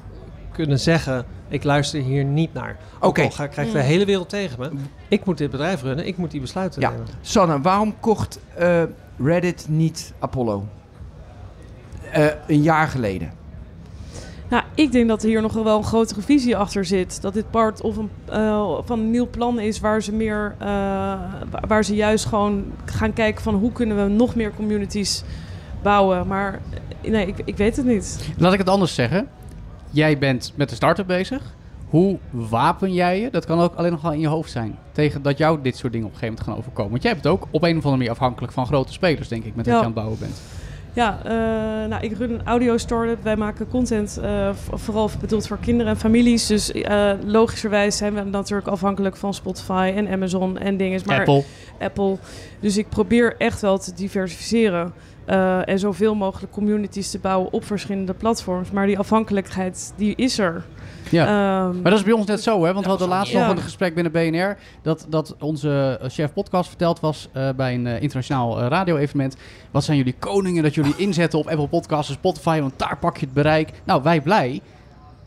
kunnen zeggen... Ik luister hier niet naar. Oké. al ga, krijg ik de Mm. hele wereld tegen me. Ik moet dit bedrijf runnen. Ik moet die besluiten Ja. nemen. Sanne, waarom kocht eh, Reddit niet Apollo? Eh, een jaar geleden. Nou, ik denk dat er hier nog wel een grotere visie achter zit. Dat dit part of een, eh, van een nieuw plan is waar ze meer, eh, wa- waar ze juist gewoon gaan kijken van hoe kunnen we nog meer communities bouwen. Maar nee, ik, ik weet het niet. Laat ik het anders zeggen. Jij bent met de start-up bezig. Hoe wapen jij je? Dat kan ook alleen nog wel in je hoofd zijn. Tegen dat jou dit soort dingen op een gegeven moment gaan overkomen. Want jij bent ook op een of andere manier afhankelijk van grote spelers, denk ik, met wat Ja. je aan het bouwen bent. Ja, eh, nou, ik run een audio startup. Wij maken content eh, vooral bedoeld voor kinderen en families. Dus eh, logischerwijs zijn we natuurlijk afhankelijk van Spotify en Amazon en dingen. Maar Apple. Apple. Dus ik probeer echt wel te diversificeren. Eh, en zoveel mogelijk communities te bouwen op verschillende platforms. Maar die afhankelijkheid, die is er. Ja. Ehm, Maar dat is bij ons net zo, hè? Want we hadden laatst Ja. nog een gesprek binnen BNR. Dat, dat onze eh, chef podcast verteld was eh, bij een internationaal radio-evenement. Wat zijn jullie koningen dat jullie inzetten op Apple Podcasts en Spotify? Want daar pak je het bereik. Nou, wij blij.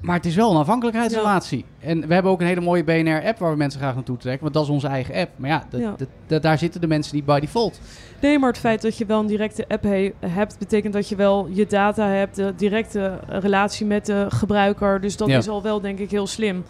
Maar het is wel een afhankelijkheidsrelatie. En we hebben ook een hele mooie BNR-app waar we mensen graag naartoe trekken. Want dat is onze eigen app. Maar ja, daar zitten de mensen niet by default. Nee, maar het feit dat je wel een directe app he- hebt, betekent dat je wel je data hebt, de directe relatie met de gebruiker. Dus dat Ja. is al wel, denk ik, heel slim.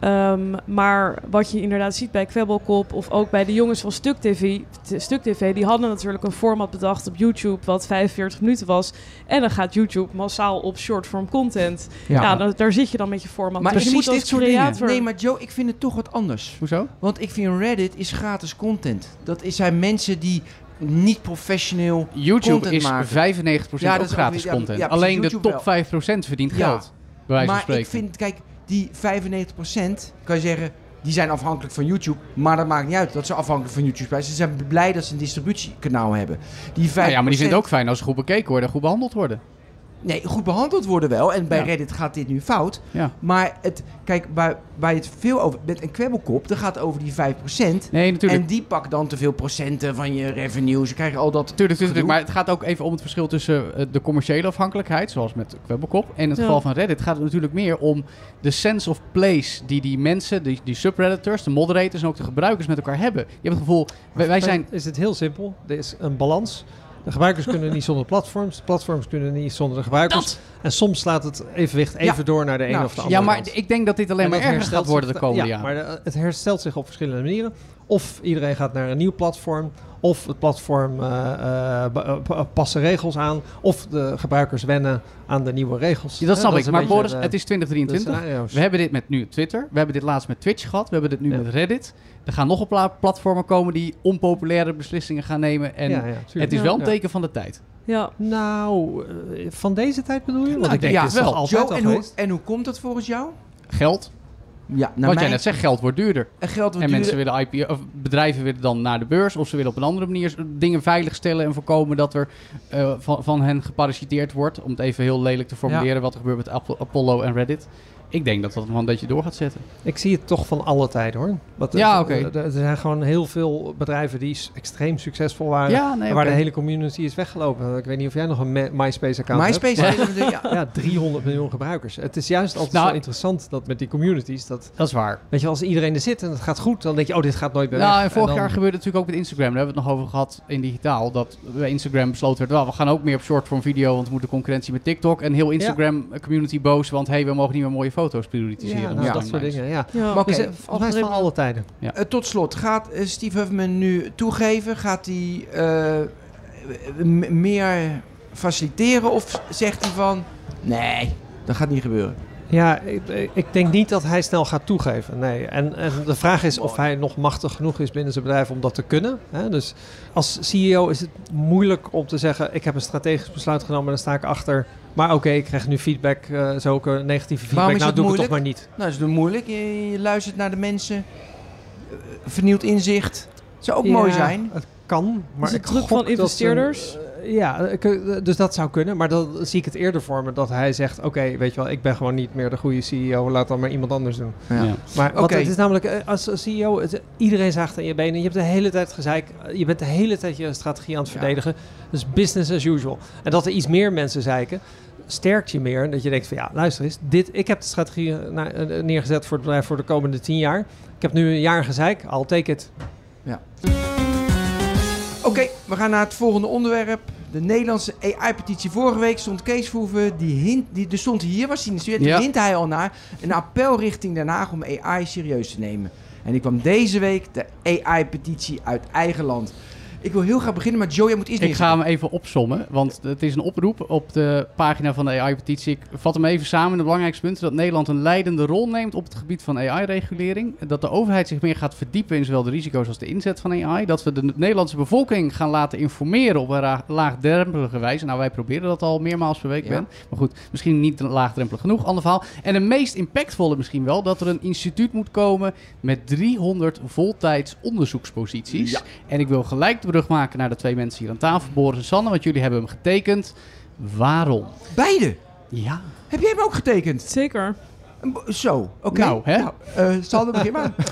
Ehm, maar wat je inderdaad ziet bij Kwebbelkop of ook bij de jongens van Stuk TV, Stuk TV, die hadden natuurlijk een format bedacht op YouTube wat 45 minuten was. En dan gaat YouTube massaal op short-form content. Ja, dan, daar zit je dan met je format. maar Dus je precies moet als soort dingen. creator... Nee, maar Joe, ik vind het toch wat anders. Hoezo? Want ik vind Reddit is gratis content. Dat is, zijn mensen die niet professioneel YouTube Content is maken. 95% Ja, dat is gratis weer- ja, content. ja, Alleen de top wel. 5% verdient Ja. geld. Bij wijze van Maar spreken. ik vind, kijk, die 95% kan je zeggen, die zijn afhankelijk van YouTube. Maar dat maakt niet uit dat ze afhankelijk van YouTube zijn. Ze zijn blij dat ze een distributiekanaal hebben. Die 5%, Nou ja, maar die vindt ook fijn als ze goed bekeken worden en goed behandeld worden. Nee, goed behandeld worden wel. En bij Ja. Reddit gaat dit nu fout. Ja. Maar het, kijk, waar, waar je het veel over... Met een kwebbelkop, dat gaat over die 5%. Nee, natuurlijk. En die pakt dan te veel procenten van je revenues. Je krijgt al dat... Tuurlijk, tuurlijk, gedoe. maar het gaat ook even om het verschil tussen eh, de commerciële afhankelijkheid, zoals met Kwebbelkop. En in het Ja. geval van Reddit gaat het natuurlijk meer om de sense of place die die mensen, die, die subredditors, de moderators en ook de gebruikers met elkaar hebben. Je hebt het gevoel, wij, wij zijn... Is het heel simpel. Er is een balans. De gebruikers kunnen niet zonder platforms. De platforms kunnen niet zonder de gebruikers. En soms slaat het evenwicht even Ja. door naar de ene Nou, of de andere Ja, maar kant. ik denk dat dit alleen En maar erger gaat worden de komende ja, maar de- het herstelt zich op verschillende manieren. Of iedereen gaat naar een nieuw platform. Of het platform eh, eh, eh, past de regels aan. Of de gebruikers wennen aan de nieuwe regels. Ja, dat snap ik. Maar Boris, de- het is de 2023. scenario's. We hebben dit met nu Twitter. We hebben dit laatst met Twitch gehad. We hebben dit nu Ja. met Reddit. Er gaan nog een pla- platformen komen die onpopulaire beslissingen gaan nemen. En ja, ja, tuurlijk. het is wel een Ja. teken van de tijd. Ja, Nou, van deze tijd bedoel je? Want Nou, ik denk, ja, het is toch wel. altijd Joe, al en, hoe, en hoe komt dat volgens jou? Geld. Ja, Wat jij net zegt, geld wordt duurder. en geld wordt En mensen willen IPO, of bedrijven willen dan naar de beurs, of ze willen op een andere manier dingen veiligstellen en voorkomen dat er eh, van, van hen geparasiteerd wordt. Om het even heel lelijk te formuleren wat er gebeurt met Apollo en Reddit. Ik denk dat dat nog een beetje door gaat zetten. Ik zie het toch van alle tijden hoor. Want, Ja, eh, oké. Er, er zijn gewoon heel veel bedrijven die extreem succesvol waren. Ja, nee, waar de hele community is weggelopen. Ik weet niet of jij nog een MySpace-account hebt. MySpace, ja. ja. Ja, 300 miljoen gebruikers. Het is juist altijd Nou, zo interessant dat met die communities, dat, Dat is waar. weet je, als iedereen er zit en het gaat goed, dan denk je, oh, dit gaat nooit meer Nou, weg. en vorig dan- jaar gebeurde het natuurlijk ook met Instagram. Daar hebben we het nog over gehad in digitaal. Dat bij Instagram besloten werd, wel, we gaan ook meer op short-form video, want we moeten concurrentie met TikTok. En heel Instagram-community boos, want hey, we mogen niet meer mooie foto's prioritiseren. Ja, nou, de dat soort dingen, ja. ja. Maar oké, Dus, eh, volgens mij is het van alle tijden. Eh, tot slot, gaat eh, Steve Huffman nu toegeven? Gaat hij eh, meer faciliteren of zegt hij van... Nee, dat gaat niet gebeuren. Ja, ik, ik denk niet dat hij snel gaat toegeven. Nee. En, en de vraag is of hij nog machtig genoeg is binnen zijn bedrijf om dat te kunnen. Hè? Dus als CEO is het moeilijk om te zeggen: Ik heb een strategisch besluit genomen en daar sta ik achter. Maar oké, ik krijg nu feedback, eh zulke negatieve feedback. Waarom is nou, dat doe ik het toch moeilijk? maar niet. Nou, dat is doen moeilijk. Je, je luistert naar de mensen. eh, vernieuwd inzicht. Zou ook Ja, mooi zijn. Het kan, maar is het ik druk gok van dat investeerders? eh, ja, ik, eh, dus dat zou kunnen. Maar dan zie ik het eerder voor me dat hij zegt: Oké, weet je wel, ik ben gewoon niet meer de goede CEO. Laat dan maar iemand anders doen. Ja. Ja. Maar wat het is namelijk, eh, als CEO, het, iedereen zaagt aan je benen. Je hebt de hele tijd gezeik. Je bent de hele tijd je strategie aan het Ja. verdedigen. Dus business as usual. En dat er iets meer mensen zeiken, sterkt je meer. Dat je denkt van ja, luister eens. Dit, ik heb de strategie eh, eh, neergezet voor het bedrijf voor de komende tien jaar. Ik heb nu een jaar gezeik. I'll take it. Oké, we gaan naar het volgende onderwerp. De Nederlandse AI-petitie. Vorige week stond Kees Verhoeven, die hint, die, er stond hier, was hij in de studio, Ja. die hint hij al naar. Een appel richting Den Haag om AI serieus te nemen. En die kwam deze week de AI-petitie uit eigen land. Ik wil heel graag beginnen, maar Joe, jij moet eerst Ik ga hem even opsommen, want het is een oproep op de pagina van de AI-petitie. Ik vat hem even samen. De belangrijkste punten dat Nederland een leidende rol neemt op het gebied van AI-regulering. Dat de overheid zich meer gaat verdiepen in zowel de risico's als de inzet van AI. Dat we de Nederlandse bevolking gaan laten informeren op een laagdrempelige wijze. Nou, wij proberen dat al meermaals per week, Ja. Ben. Maar goed, misschien niet laagdrempelig genoeg, ander verhaal. En de meest impactvolle misschien wel, dat er een instituut moet komen met 300 voltijds onderzoeksposities. Ja. En ik wil gelijk de brug maken naar de twee mensen hier aan tafel, Boris en Sanne, want jullie hebben hem getekend. Waarom? Beide. Ja. Heb jij hem ook getekend? Zeker. Zo, oké. Nou, hè? eh, zal het begin maar.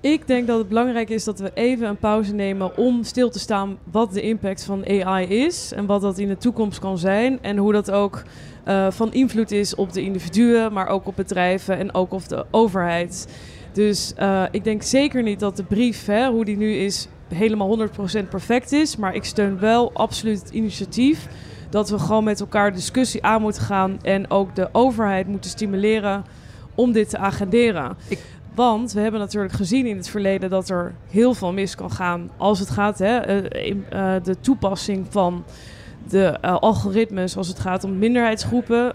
Ik denk dat het belangrijk is dat we even een pauze nemen om stil te staan wat de impact van AI is en wat dat in de toekomst kan zijn en hoe dat ook eh, van invloed is op de individuen, maar ook op bedrijven en ook op de overheid. Dus eh, ik denk zeker niet dat de brief, hè, hoe die nu is, helemaal 100% perfect is, maar ik steun wel absoluut het initiatief dat we gewoon met elkaar discussie aan moeten gaan en ook de overheid moeten stimuleren om dit te agenderen. Ik- Want we hebben natuurlijk gezien in het verleden dat er heel veel mis kan gaan als het gaat hè, eh, eh, de toepassing van de eh, algoritmes als het gaat om minderheidsgroepen,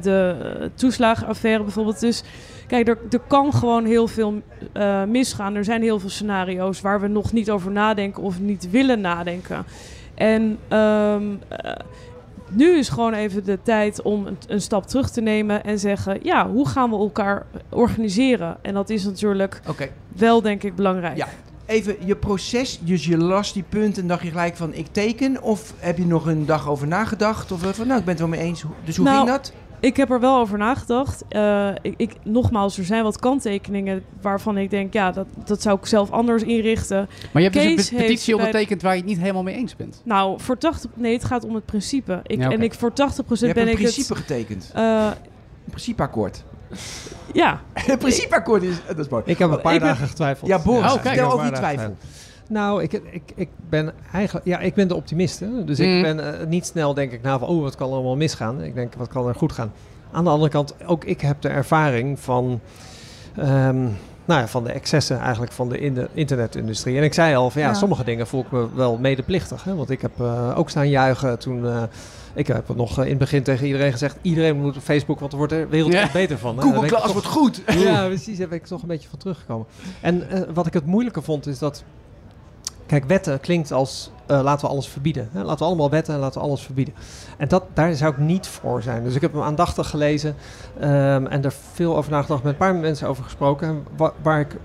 de toeslagenaffaire bijvoorbeeld. Dus kijk, er, er kan gewoon heel veel eh, misgaan. Er zijn heel veel scenario's waar we nog niet over nadenken of niet willen nadenken. En ehm, eh, nu is gewoon even de tijd om een, een stap terug te nemen en zeggen: ja, hoe gaan we elkaar organiseren? En dat is natuurlijk wel, denk ik, belangrijk. Ja. Even je proces, dus je las die punten en dacht je gelijk van ik teken? Of heb je nog een dag over nagedacht? Of van nou, ik ben het wel mee eens. Dus hoe Nou, ging dat? Ik heb er wel over nagedacht. Eh, ik, ik, nogmaals, er zijn wat kanttekeningen waarvan ik denk, ja, dat, dat zou ik zelf anders inrichten. Maar je hebt dus een petitie ondertekend waar je het niet helemaal mee eens bent. Nou, voor 80, nee, het gaat om het principe. Ik, Ja, oké. En ik voor 80% Je hebt ben een ik principe het. getekend. eh, Een principeakkoord. ja, Een principeakkoord is, dat is mooi. Ik heb een paar Ik ben- dagen getwijfeld. Ja, Boris, Oh, Ik heb over je paar dagen twijfel. Nou, ik, ik, ik ben eigenlijk... Ja, ik ben de optimist. Hè? Dus Mm. ik ben eh, niet snel denk ik na van... Oh, wat kan er allemaal misgaan? Ik denk, wat kan er goed gaan? Aan de andere kant, ook ik heb de ervaring van... ehm, nou ja, van de excessen eigenlijk van de, in de internetindustrie. En ik zei al van ja, Ja. sommige dingen voel ik me wel medeplichtig. Hè? Want ik heb eh, ook staan juichen toen... eh, ik heb het nog in het begin tegen iedereen gezegd... iedereen moet op Facebook, want er wordt de wereld Ja. er beter van. Google toch- wordt goed. ja, precies. Daar ben ik toch een beetje van teruggekomen. En wat ik het moeilijke vond is dat... Wetten klinkt als eh, laten we alles verbieden. Hè? Laten we allemaal wetten en laten we alles verbieden. En dat, daar zou ik niet voor zijn. Dus ik heb hem aandachtig gelezen ehm, en er veel over nagedacht. Met een paar mensen over gesproken. En wa- waar, ik,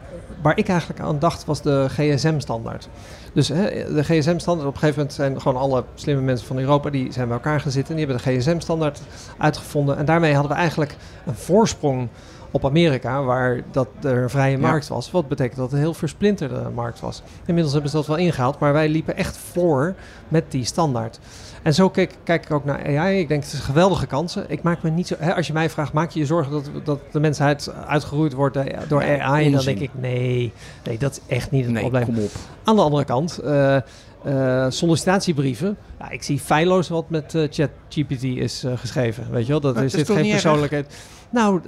waar ik eigenlijk aan dacht was de GSM-standaard. Dus hè, de GSM-standaard, op een gegeven moment zijn gewoon alle slimme mensen van Europa... die zijn bij elkaar gaan zitten en die hebben de GSM-standaard uitgevonden. En daarmee hadden we eigenlijk een voorsprong op Amerika, waar dat er een vrije markt was. Wat betekent dat het een heel versplinterde markt was. Inmiddels hebben ze dat wel ingehaald, maar wij liepen echt voor met die standaard. En zo kijk, kijk ik ook naar AI. Ik denk, het is geweldige kansen. Ik maak me niet zo... Hè, als je mij vraagt, maak je je zorgen dat, dat de mensheid uitgeroeid wordt eh, door Ja, AI? En dan denk ik, nee, nee, dat is echt niet het Nee, probleem. kom op. Aan de andere kant, eh, eh, sollicitatiebrieven. Ja, ik zie feilloos wat met eh, ChatGPT is geschreven. Weet je wel, dat is dat is dit geen erg? Nou,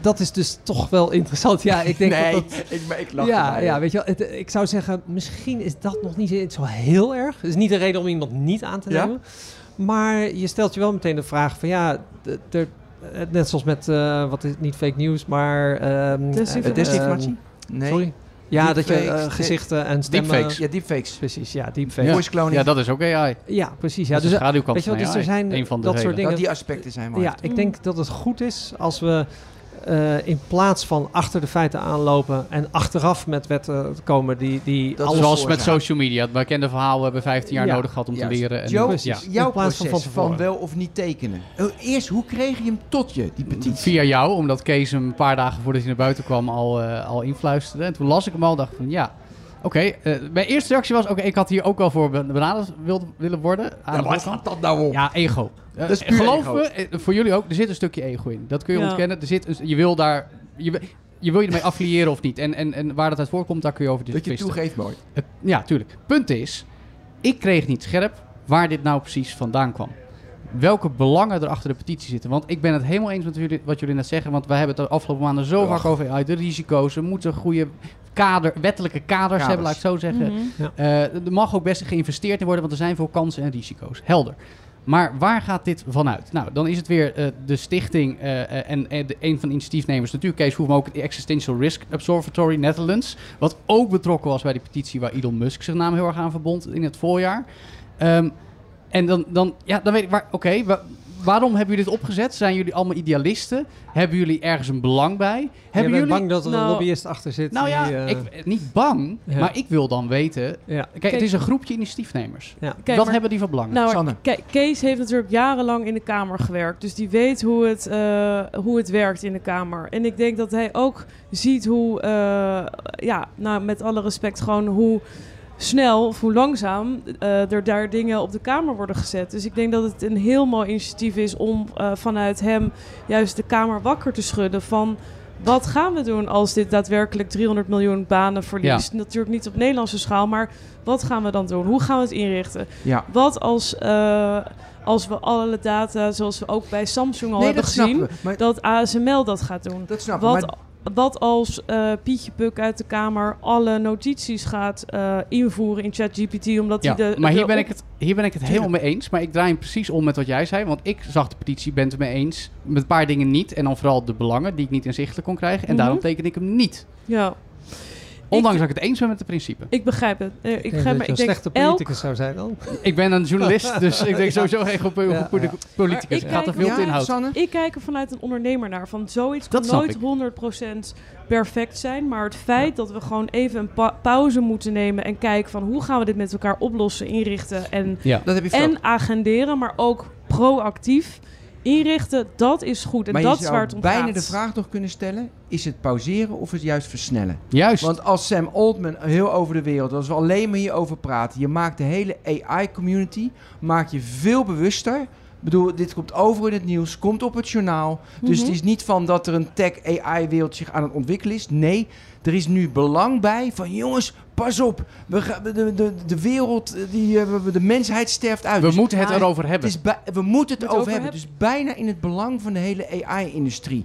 dat is dus toch wel interessant. Ja, ik denk nee, dat dat... ik, ik lach Ja, ja, weet je wel, het, ik zou zeggen, misschien is dat nog niet zo heel erg. Het is niet de reden om iemand niet aan te Ja? nemen. Maar je stelt je wel meteen de vraag van ja, er- eh, net zoals met, eh, wat is niet fake news, maar... ehm, Desinformatie. Eh, desinformatie? Nee. Sorry? Ja, dat je Deepfakes, eh, gezichten en stemmen... Deepfakes. Ja, deepfakes. Precies, ja, deepfake. Ja. Voice cloning. Ja, dat is ook AI. Ja, precies. Ja, dus, de eh, schaduwkant weet je wel, dus er zijn Een van de dat soort dingen. dat die aspecten zijn waar. ja, ik denk dat het goed is als we eh, in plaats van achter de feiten aanlopen en achteraf met wetten komen die, die Dat alles Zoals met social media. Het bekende verhaal we hebben 15 jaar Ja, nodig gehad om Juist. te leren. En Joe, ja. jouw In plaats van proces van van, tevoren. wel of niet tekenen. Oh, Eerst, hoe kreeg je hem tot je, die petitie? Via jou, omdat Kees hem een paar dagen voordat hij naar buiten kwam al, eh, al influisterde. En toen las ik hem al en dacht van ja, oké. eh, mijn eerste reactie was, oké, ik had hier ook wel voor ben- benaderd wil, willen worden. De wat voorkant. gaat dat nou op? Ja, ego. Dat is puur geloof ego. me, eh, voor jullie ook, er zit een stukje ego in. Dat kun je Ja. ontkennen. Er zit, een- je wil daar... Je, wil- je wil je ermee affiliëren of niet. En, en, en waar dat uit voorkomt, daar kun je over dat je twisten. toegeeft mooi. Ja, tuurlijk. Punt is, ik kreeg niet scherp waar dit nou precies vandaan kwam. Welke belangen er achter de petitie zitten. Want ik ben het helemaal eens met jullie, wat jullie net zeggen. Want wij hebben het de afgelopen maanden zo vaak over AI. De risico's. We moeten goede kader, wettelijke kaders, hebben, laat ik zo zeggen. Mhm. Eh, er mag ook best geïnvesteerd in worden, want er zijn veel kansen en risico's. Helder. Maar waar gaat dit vanuit? Nou, dan is het weer eh, de stichting eh, en, en de, een van de initiatiefnemers, natuurlijk Kees Voer, maar ook het Existential Risk Observatory Netherlands. Wat ook betrokken was bij die petitie waar Elon Musk zijn naam heel erg aan verbond in het voorjaar. Ehm, en dan, dan, ja, dan weet ik, waar, oké, wa- waarom hebben jullie dit opgezet? Zijn jullie allemaal idealisten? Hebben jullie ergens een belang bij? Hebben bent jullie... bang dat er een Nou- lobbyist achter zit? Nou ja, die, eh, ik, niet bang, Ja. maar ik wil dan weten... ja, Kijk, het is een groepje initiatiefnemers. ja. Kijk, Wat maar- hebben die voor belangen? Nou, kijk, Kees heeft natuurlijk jarenlang in de Kamer gewerkt. Dus die weet hoe het, eh, hoe het werkt in de Kamer. En ik denk dat hij ook ziet hoe, eh, ja, nou, met alle respect, gewoon hoe snel of hoe langzaam eh, er daar dingen op de Kamer worden gezet. Dus ik denk dat het een heel mooi initiatief is om eh, vanuit hem juist de Kamer wakker te schudden van... Wat gaan we doen als dit daadwerkelijk 300 miljoen banen verliest? Natuurlijk niet op Nederlandse schaal, maar wat gaan we dan doen? Hoe gaan we het inrichten? Ja. Wat als, eh, als we alle data, zoals we ook bij Samsung al Nee, hebben dat gezien. Maar dat ASML dat gaat doen? dat. Wat, Maar wat als eh, Pietje Puk uit de Kamer alle notities gaat eh, invoeren in ChatGPT, omdat Ja, hij de... maar de hier ben ik het, hier ben ik het helemaal mee eens. Maar ik draai hem precies om met wat jij zei. Want ik zag de petitie, ben het mee eens. Met een paar dingen niet. En dan vooral de belangen die ik niet inzichtelijk kon krijgen. En Mhm. daarom teken ik hem niet. Ja, Ondanks dat ik het eens ben met het principe. ik begrijp het. Eh, ik Ik maar ik denk slechte elk politicus zou zijn dan. Ik ben een journalist, dus ik denk sowieso geen goed Ja, goede ja. politicus. Maar ik gaat er kijk- veel inhoud. Sanne? Ik kijk er vanuit een ondernemer naar. Van zoiets Dat kan nooit ik. 100% perfect zijn. Maar het feit dat we gewoon even een pa- pauze moeten nemen en kijken van hoe gaan we dit met elkaar oplossen, inrichten en, Ja. Dat heb je verteld. en agenderen, maar ook proactief inrichten, dat is goed. En maar dat je is waar het zou om bijna gaat. de vraag nog kunnen stellen: is het pauzeren of het juist versnellen? Juist. Want als Sam Altman heel over de wereld, als we alleen maar hierover praten, je maakt de hele AI-community maak je veel bewuster. Ik bedoel, dit komt over in het nieuws, komt op het journaal. Dus Mhm. het is niet van dat er een tech-AI-wereld zich aan het ontwikkelen is. Nee, er is nu belang bij van jongens, pas op. We gaan, de, de, de wereld, eh, die, eh, we- de mensheid sterft uit. we Dus moeten het AI erover het hebben. is bij- we moeten het Moet over over hebben. Dus bijna in het belang van de hele AI-industrie.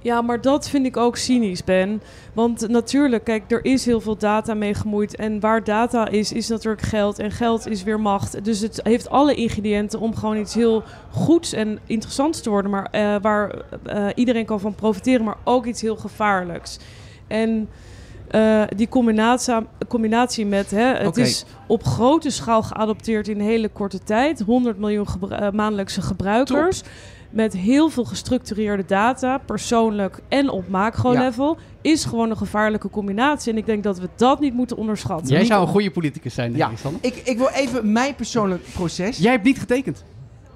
Ja, maar dat vind ik ook cynisch, Ben. Want natuurlijk, kijk, er is heel veel data mee gemoeid. En waar data is, is natuurlijk geld. En geld is weer macht. Dus het heeft alle ingrediënten om gewoon iets heel goeds en interessants te worden. Maar eh, waar eh, iedereen kan van profiteren, maar ook iets heel gevaarlijks. En eh, die combinatie, combinatie met, hè, het is op grote schaal geadopteerd in een hele korte tijd. 100 miljoen gebru- eh, maandelijkse gebruikers. Met heel veel gestructureerde data, persoonlijk en op macro-level, is gewoon een gevaarlijke combinatie. En ik denk dat we dat niet moeten onderschatten. Jij Niet zou een goede politicus zijn, denk Ja. ik. Ik, ik wil even mijn persoonlijk proces. Jij hebt niet getekend.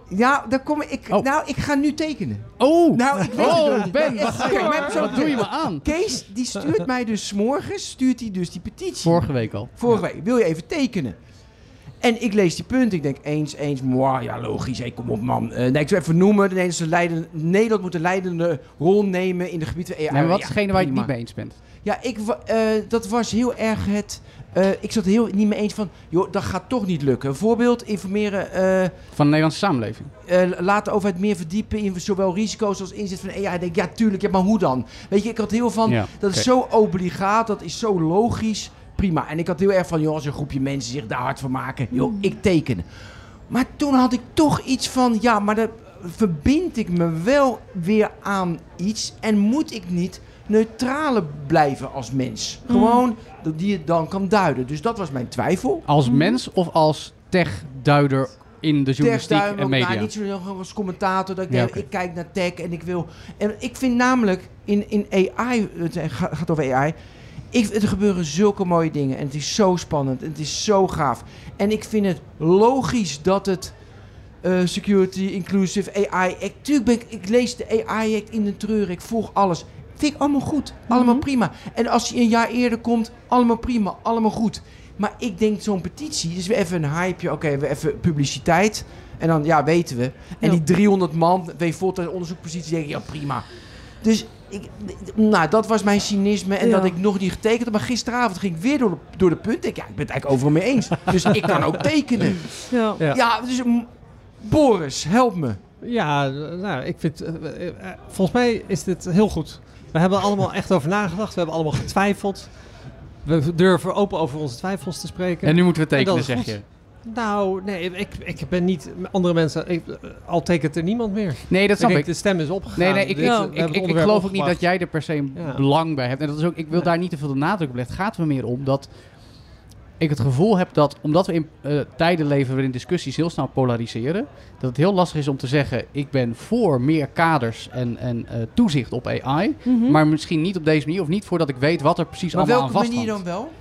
Ja, daar kom ik. Oh. Nou, ik ga nu tekenen. Oh, Nou, ik weet oh. Ben, wat, mijn wat doe je me aan? Kees, die stuurt mij dus morgens, stuurt hij dus die petitie. Vorige week al. Vorige week. Wil je even tekenen? En ik lees die punten. Ik denk eens, eens, moi, ja logisch. Hey, kom op man. Eh, nee, ik zou even noemen. De leiden, Nederland moet een leidende rol nemen in de gebied van AI. Nee, maar wat is Ja, hetgene waar je het niet mee eens bent? Ja, ik, eh, dat was heel erg het... eh, ik zat heel niet mee eens van, joh, dat gaat toch niet lukken. Een voorbeeld, informeren, eh, Van de Nederlandse samenleving. eh, laat de overheid meer verdiepen in zowel risico's als inzet van AI. Ik denk, ja, tuurlijk, ja, maar hoe dan? Weet je, ik had heel van, Ja, dat is zo obligaat, dat is zo logisch, prima. En ik had heel erg van, joh, als een groepje mensen zich daar hard van maken, joh, ik teken. Maar toen had ik toch iets van, ja, maar dan verbind ik me wel weer aan iets en moet ik niet neutrale blijven als mens. Gewoon dat die het dan kan duiden. Dus dat was mijn twijfel. Als mens of als tech-duider in de journalistiek en ook, media? Nou, niet zo als commentator. Dat ik, Ja, denk, oké. ik kijk naar tech en ik wil... En ik vind namelijk in, in AI, het ga- gaat over AI... Ik, er gebeuren zulke mooie dingen en het is zo spannend en het is zo gaaf. En ik vind het logisch dat het eh, security, inclusive AI act... Tuurlijk ben ik, ik lees de AI act in de treur, ik volg alles. Vind ik allemaal goed, allemaal Mhm. prima. En als hij een jaar eerder komt, allemaal prima, allemaal goed. Maar ik denk zo'n petitie, dus weer even een hypeje, oké, we even publiciteit. En dan, ja, weten we. En Ja. die 300 man, weet Volta onderzoekpositie, denk ik, ja, prima. Dus ik, nou, dat was mijn cynisme en Ja. dat ik nog niet getekend had. Maar gisteravond ging ik weer door de, door de punten. Ik, ja, ik ben het eigenlijk overal mee eens. Dus ik kan ook tekenen. Ja. Ja. Ja, dus mm, Boris, help me. Ja, nou, ik vind... eh, eh, eh, volgens mij is dit heel goed. We hebben er allemaal echt over nagedacht. We hebben allemaal getwijfeld. We durven open over onze twijfels te spreken. En nu moeten we tekenen, zeg je. Nou, nee, ik, ik ben niet... Andere mensen... Ik, al tekent er niemand meer. Nee, dat Ik snap denk, ik. de stem is opgegaan. Nee, nee, ik, ik, ik, ik, ik geloof ook niet dat jij er per se Ja. belang bij hebt. En dat is ook, ik wil daar niet te veel de nadruk op leggen. Het gaat er meer om dat ik het gevoel heb dat, omdat we in eh, tijden leven waarin discussies heel snel polariseren, dat het heel lastig is om te zeggen, ik ben voor meer kaders en, en eh, toezicht op AI, Mhm. maar misschien niet op deze manier of niet voordat ik weet wat er precies Maar allemaal welke aan vasthangt. manier dan wel?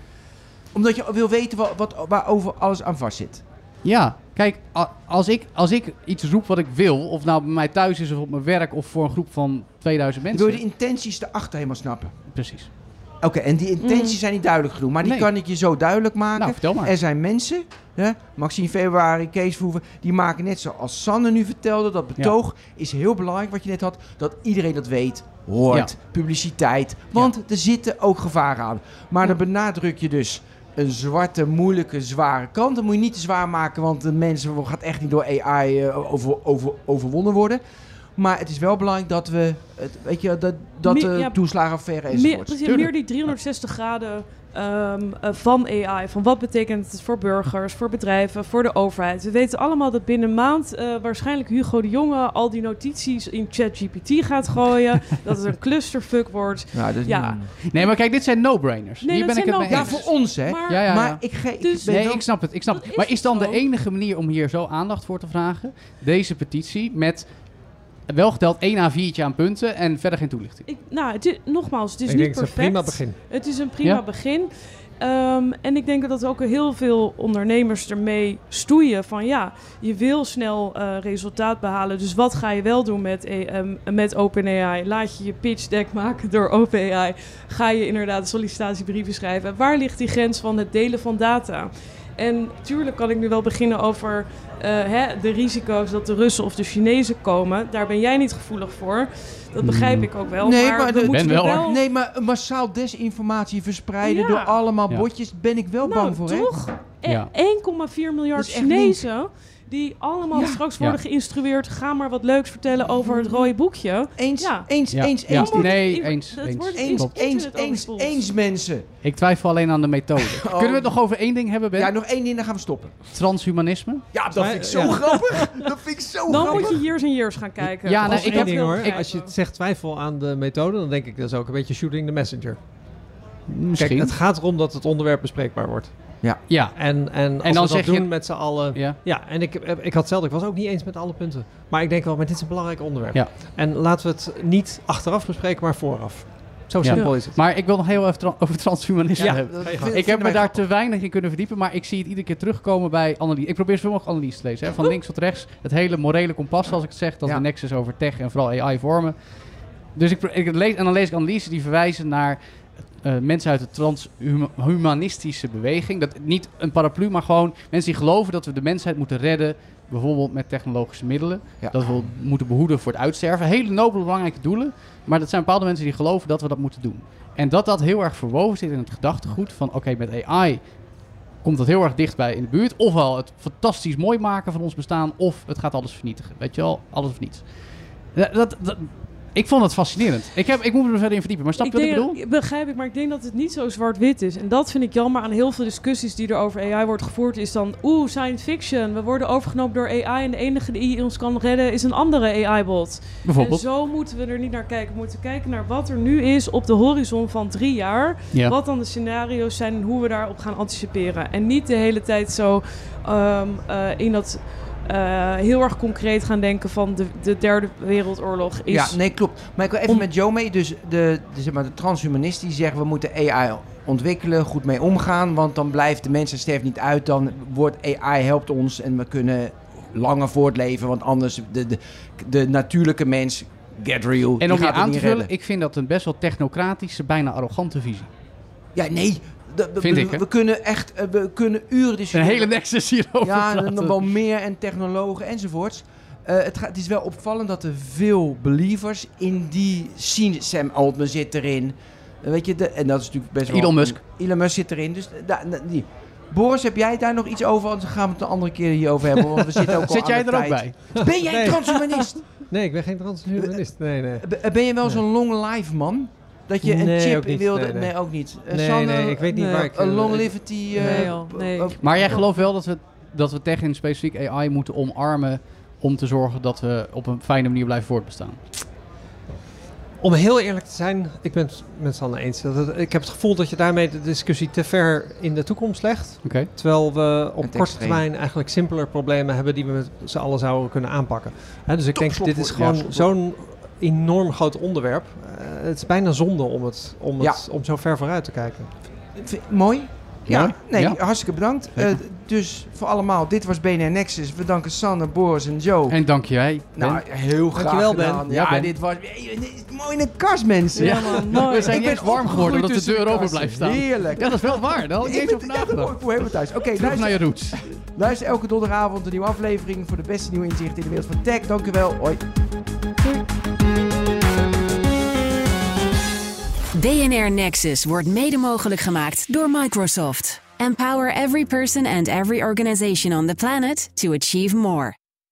Omdat je wil weten wat, wat, waarover alles aan vast zit. Ja, kijk, als ik, als ik iets roep wat ik wil, of nou bij mij thuis is of op mijn werk of voor een groep van 2000 Je mensen. wil de intenties erachter helemaal snappen. Precies. Oké, en die intenties Mm. zijn niet duidelijk genoeg. Maar die Nee. kan ik je zo duidelijk maken. Nou, vertel maar. Er zijn mensen, hè, Maxime Februari, Kees Verhoeven, die maken net zoals Sanne nu vertelde. Dat betoog is heel belangrijk, wat je net had. Dat iedereen dat weet, hoort, publiciteit. Want er zitten ook gevaren aan. Maar dan benadruk je dus een zwarte, moeilijke, zware kant. Dat moet je niet te zwaar maken, want de mensen gaat echt niet door AI eh, over, over, overwonnen worden. Maar het is wel belangrijk dat we, het, weet je, dat, dat Meer- de ja, toeslagenaffaire meer, enzovoort. precies, Tuurlijk. meer die 360 graden ehm, eh, van AI. Van wat betekent het voor burgers, voor bedrijven, voor de overheid. We weten allemaal dat binnen een maand eh, waarschijnlijk Hugo de Jonge al die notities in ChatGPT gaat gooien. dat het een clusterfuck wordt. Ja, dat is Ja. niet- Nee, maar kijk, dit zijn no-brainers. Nee, Hier ben ik het mee ja, voor ons hè. Maar, Ja, ja, maar ik, ge, ik Dus- Nee, ik snap het. Ik snap het. is Maar is dan de enige manier om hier zo aandacht voor te vragen? Deze petitie met wel geteld één A4'tje aan punten en verder geen toelichting. ik, nou, het is, nogmaals, het is ik niet denk het is perfect. een prima begin. Het is een prima Ja. begin. Ehm, en ik denk dat ook heel veel ondernemers ermee stoeien van ja, je wil snel eh, resultaat behalen. Dus wat ga je wel doen met, eh, ehm, met OpenAI? Laat je je pitch deck maken door OpenAI? Ga je inderdaad sollicitatiebrieven schrijven? Waar ligt die grens van het delen van data? En tuurlijk kan ik nu wel beginnen over eh, hè, de risico's dat de Russen of de Chinezen komen. Daar ben jij niet gevoelig voor. Dat begrijp ik ook wel. Nee, maar, maar we de- moeten Ben wel. Nee, maar massaal desinformatie verspreiden Ja. door allemaal Ja. botjes ben ik wel nou, bang voor. hè? toch? eh, Ja. 1,4 miljard Dat is echt Chinezen... die allemaal Ja. straks Ja. worden geïnstrueerd... ga maar wat leuks vertellen over het rode boekje. Eens, Ja. eens, Ja. eens, Ja. eens. Nee, eens, eens. Eens, mensen. Ik twijfel alleen aan de methode. Kunnen we het nog over één ding hebben, Ben? Ja, nog één ding, dan gaan we stoppen. Transhumanisme? Ja, dat vind ik zo ja. grappig. Dat vind ik zo Dan grappig. moet je years en years gaan kijken. Ja, Als nee, je ik ding hoor. begrijpen. Als je het zegt twijfel aan de methode, dan denk ik dat is ook een beetje shooting the messenger. Misschien. Kijk, het gaat erom dat het onderwerp bespreekbaar wordt. Ja. En, en als En dan we zeg dat je- doen met z'n allen... ja. Ja, en ik, ik had zelf, ik was ook niet eens met alle punten. Maar ik denk wel, maar dit is een belangrijk onderwerp. Ja. En laten we het niet achteraf bespreken, maar vooraf. Zo Ja. simpel is het. Maar ik wil nog heel even tra- over transhumanisme Ja. hebben. Ik heb me daar te weinig in kunnen verdiepen, maar ik zie het iedere keer terugkomen bij analyse. Ik probeer zoveel mogelijk analyse te lezen. Hè. Van links tot rechts. Het hele morele kompas, zoals ik het zeg, dat Ja. de nexus over tech en vooral AI vormen. Dus ik, ik lees, en dan lees ik analyses die verwijzen naar eh, mensen uit de transhumanistische beweging. Dat, niet een paraplu, maar gewoon mensen die geloven dat we de mensheid moeten redden. Bijvoorbeeld met technologische middelen. Ja. Dat we moeten behoeden voor het uitsterven. Hele nobele, belangrijke doelen. Maar dat zijn bepaalde mensen die geloven dat we dat moeten doen. En dat dat heel erg verwoven zit in het gedachtegoed van... oké, met AI komt dat heel erg dichtbij in de buurt. Ofwel het fantastisch mooi maken van ons bestaan... of het gaat alles vernietigen. Weet je wel, alles of niets. Dat, dat, dat- ik vond het fascinerend. Ik, heb, ik moet me er verder in verdiepen. Maar snap je wat ik bedoel? Begrijp ik, maar ik denk dat het niet zo zwart-wit is. En dat vind ik jammer aan heel veel discussies die er over AI wordt gevoerd. Is dan, oeh, science fiction. We worden overgenomen door AI en de enige die ons kan redden is een andere AI-bot. En Bijvoorbeeld. zo moeten we er niet naar kijken. We moeten kijken naar wat er nu is op de horizon van drie jaar. Ja. Wat dan de scenario's zijn en hoe we daarop gaan anticiperen. En niet de hele tijd zo ehm, eh, in dat eh, heel erg concreet gaan denken van de, de derde wereldoorlog is... Ja, nee, klopt. Maar ik wil even Om- met Joe mee. Dus de, de, zeg maar, de transhumanisten die zeggen we moeten AI ontwikkelen, goed mee omgaan. Want dan blijft de mensen sterft niet uit. Dan wordt AI helpt ons en we kunnen langer voortleven. Want anders de, de, de natuurlijke mens, get real, En om je aan te vullen, redden. ik vind dat een best wel technocratische, bijna arrogante visie. Ja, nee. De- de- Vind we, ik, hè? we kunnen echt, eh, we kunnen uren Een discussiëren. hele nexus hierover Ja, en nog wel meer en technologen enzovoorts. Eh, het, gaat, het is wel opvallend dat er veel believers in die scene... Sam Altman zit erin. Eh, weet je, de, en dat is natuurlijk best wel... Elon Musk. Elon Musk zit erin. Dus da, da- die. Boris, heb jij daar nog iets over? Anders gaan we het een andere keer hierover hebben. Want we zitten ook al Zit jij er ook bij? Ben jij Nee. een transhumanist? Nee, ik ben geen transhumanist. Nee, nee. Ben je wel zo'n long life man? Dat je een Nee, chip ook niet. wilde? Nee, Nee, nee. ook niet. Eh, Nee, Sanne, nee, ik weet niet nee, waar ik, Een eh, longevity... eh, Nee, joh, nee. Maar jij gelooft wel dat we, dat we tech en specifiek AI moeten omarmen om te zorgen dat we op een fijne manier blijven voortbestaan. Om heel eerlijk te zijn, ik ben het met Sanne eens. Dat het- ik heb het gevoel dat je daarmee de discussie te ver in de toekomst legt. Oké. Terwijl we op korte termijn eigenlijk simpeler problemen hebben die we met z'n allen zouden kunnen aanpakken. Hè, dus ik denk, Top, dit is gewoon Ja, zo'n enorm groot onderwerp. Eh, het is bijna zonde om, het, om, Ja. het, om zo ver vooruit te kijken. V- Mooi. Ja, nee, Ja. hartstikke bedankt. Eh, dus voor allemaal, dit was BNR Nexus. We danken Sanne, Boris en Joe. En dank jij. Ben. nou, heel graag Dankjewel, Ben. Ja, Ja, Ben. dit was eh, mooi in de kast, mensen. Ja, man, mooi. We zijn eens warm geworden dat de deur open blijft staan. Heerlijk. Ja, dat is wel waar. Daar had ik niet eens ben- over ja, dat nagedacht. ik voor helemaal thuis. Oké, Terug naar luister, je roots. luister elke donderdagavond een nieuwe aflevering voor de beste nieuwe inzichten in de wereld van tech. Dank u wel. Hoi. BNR Nexus wordt mede mogelijk gemaakt door Microsoft. Empower every person and every organization on the planet to achieve more.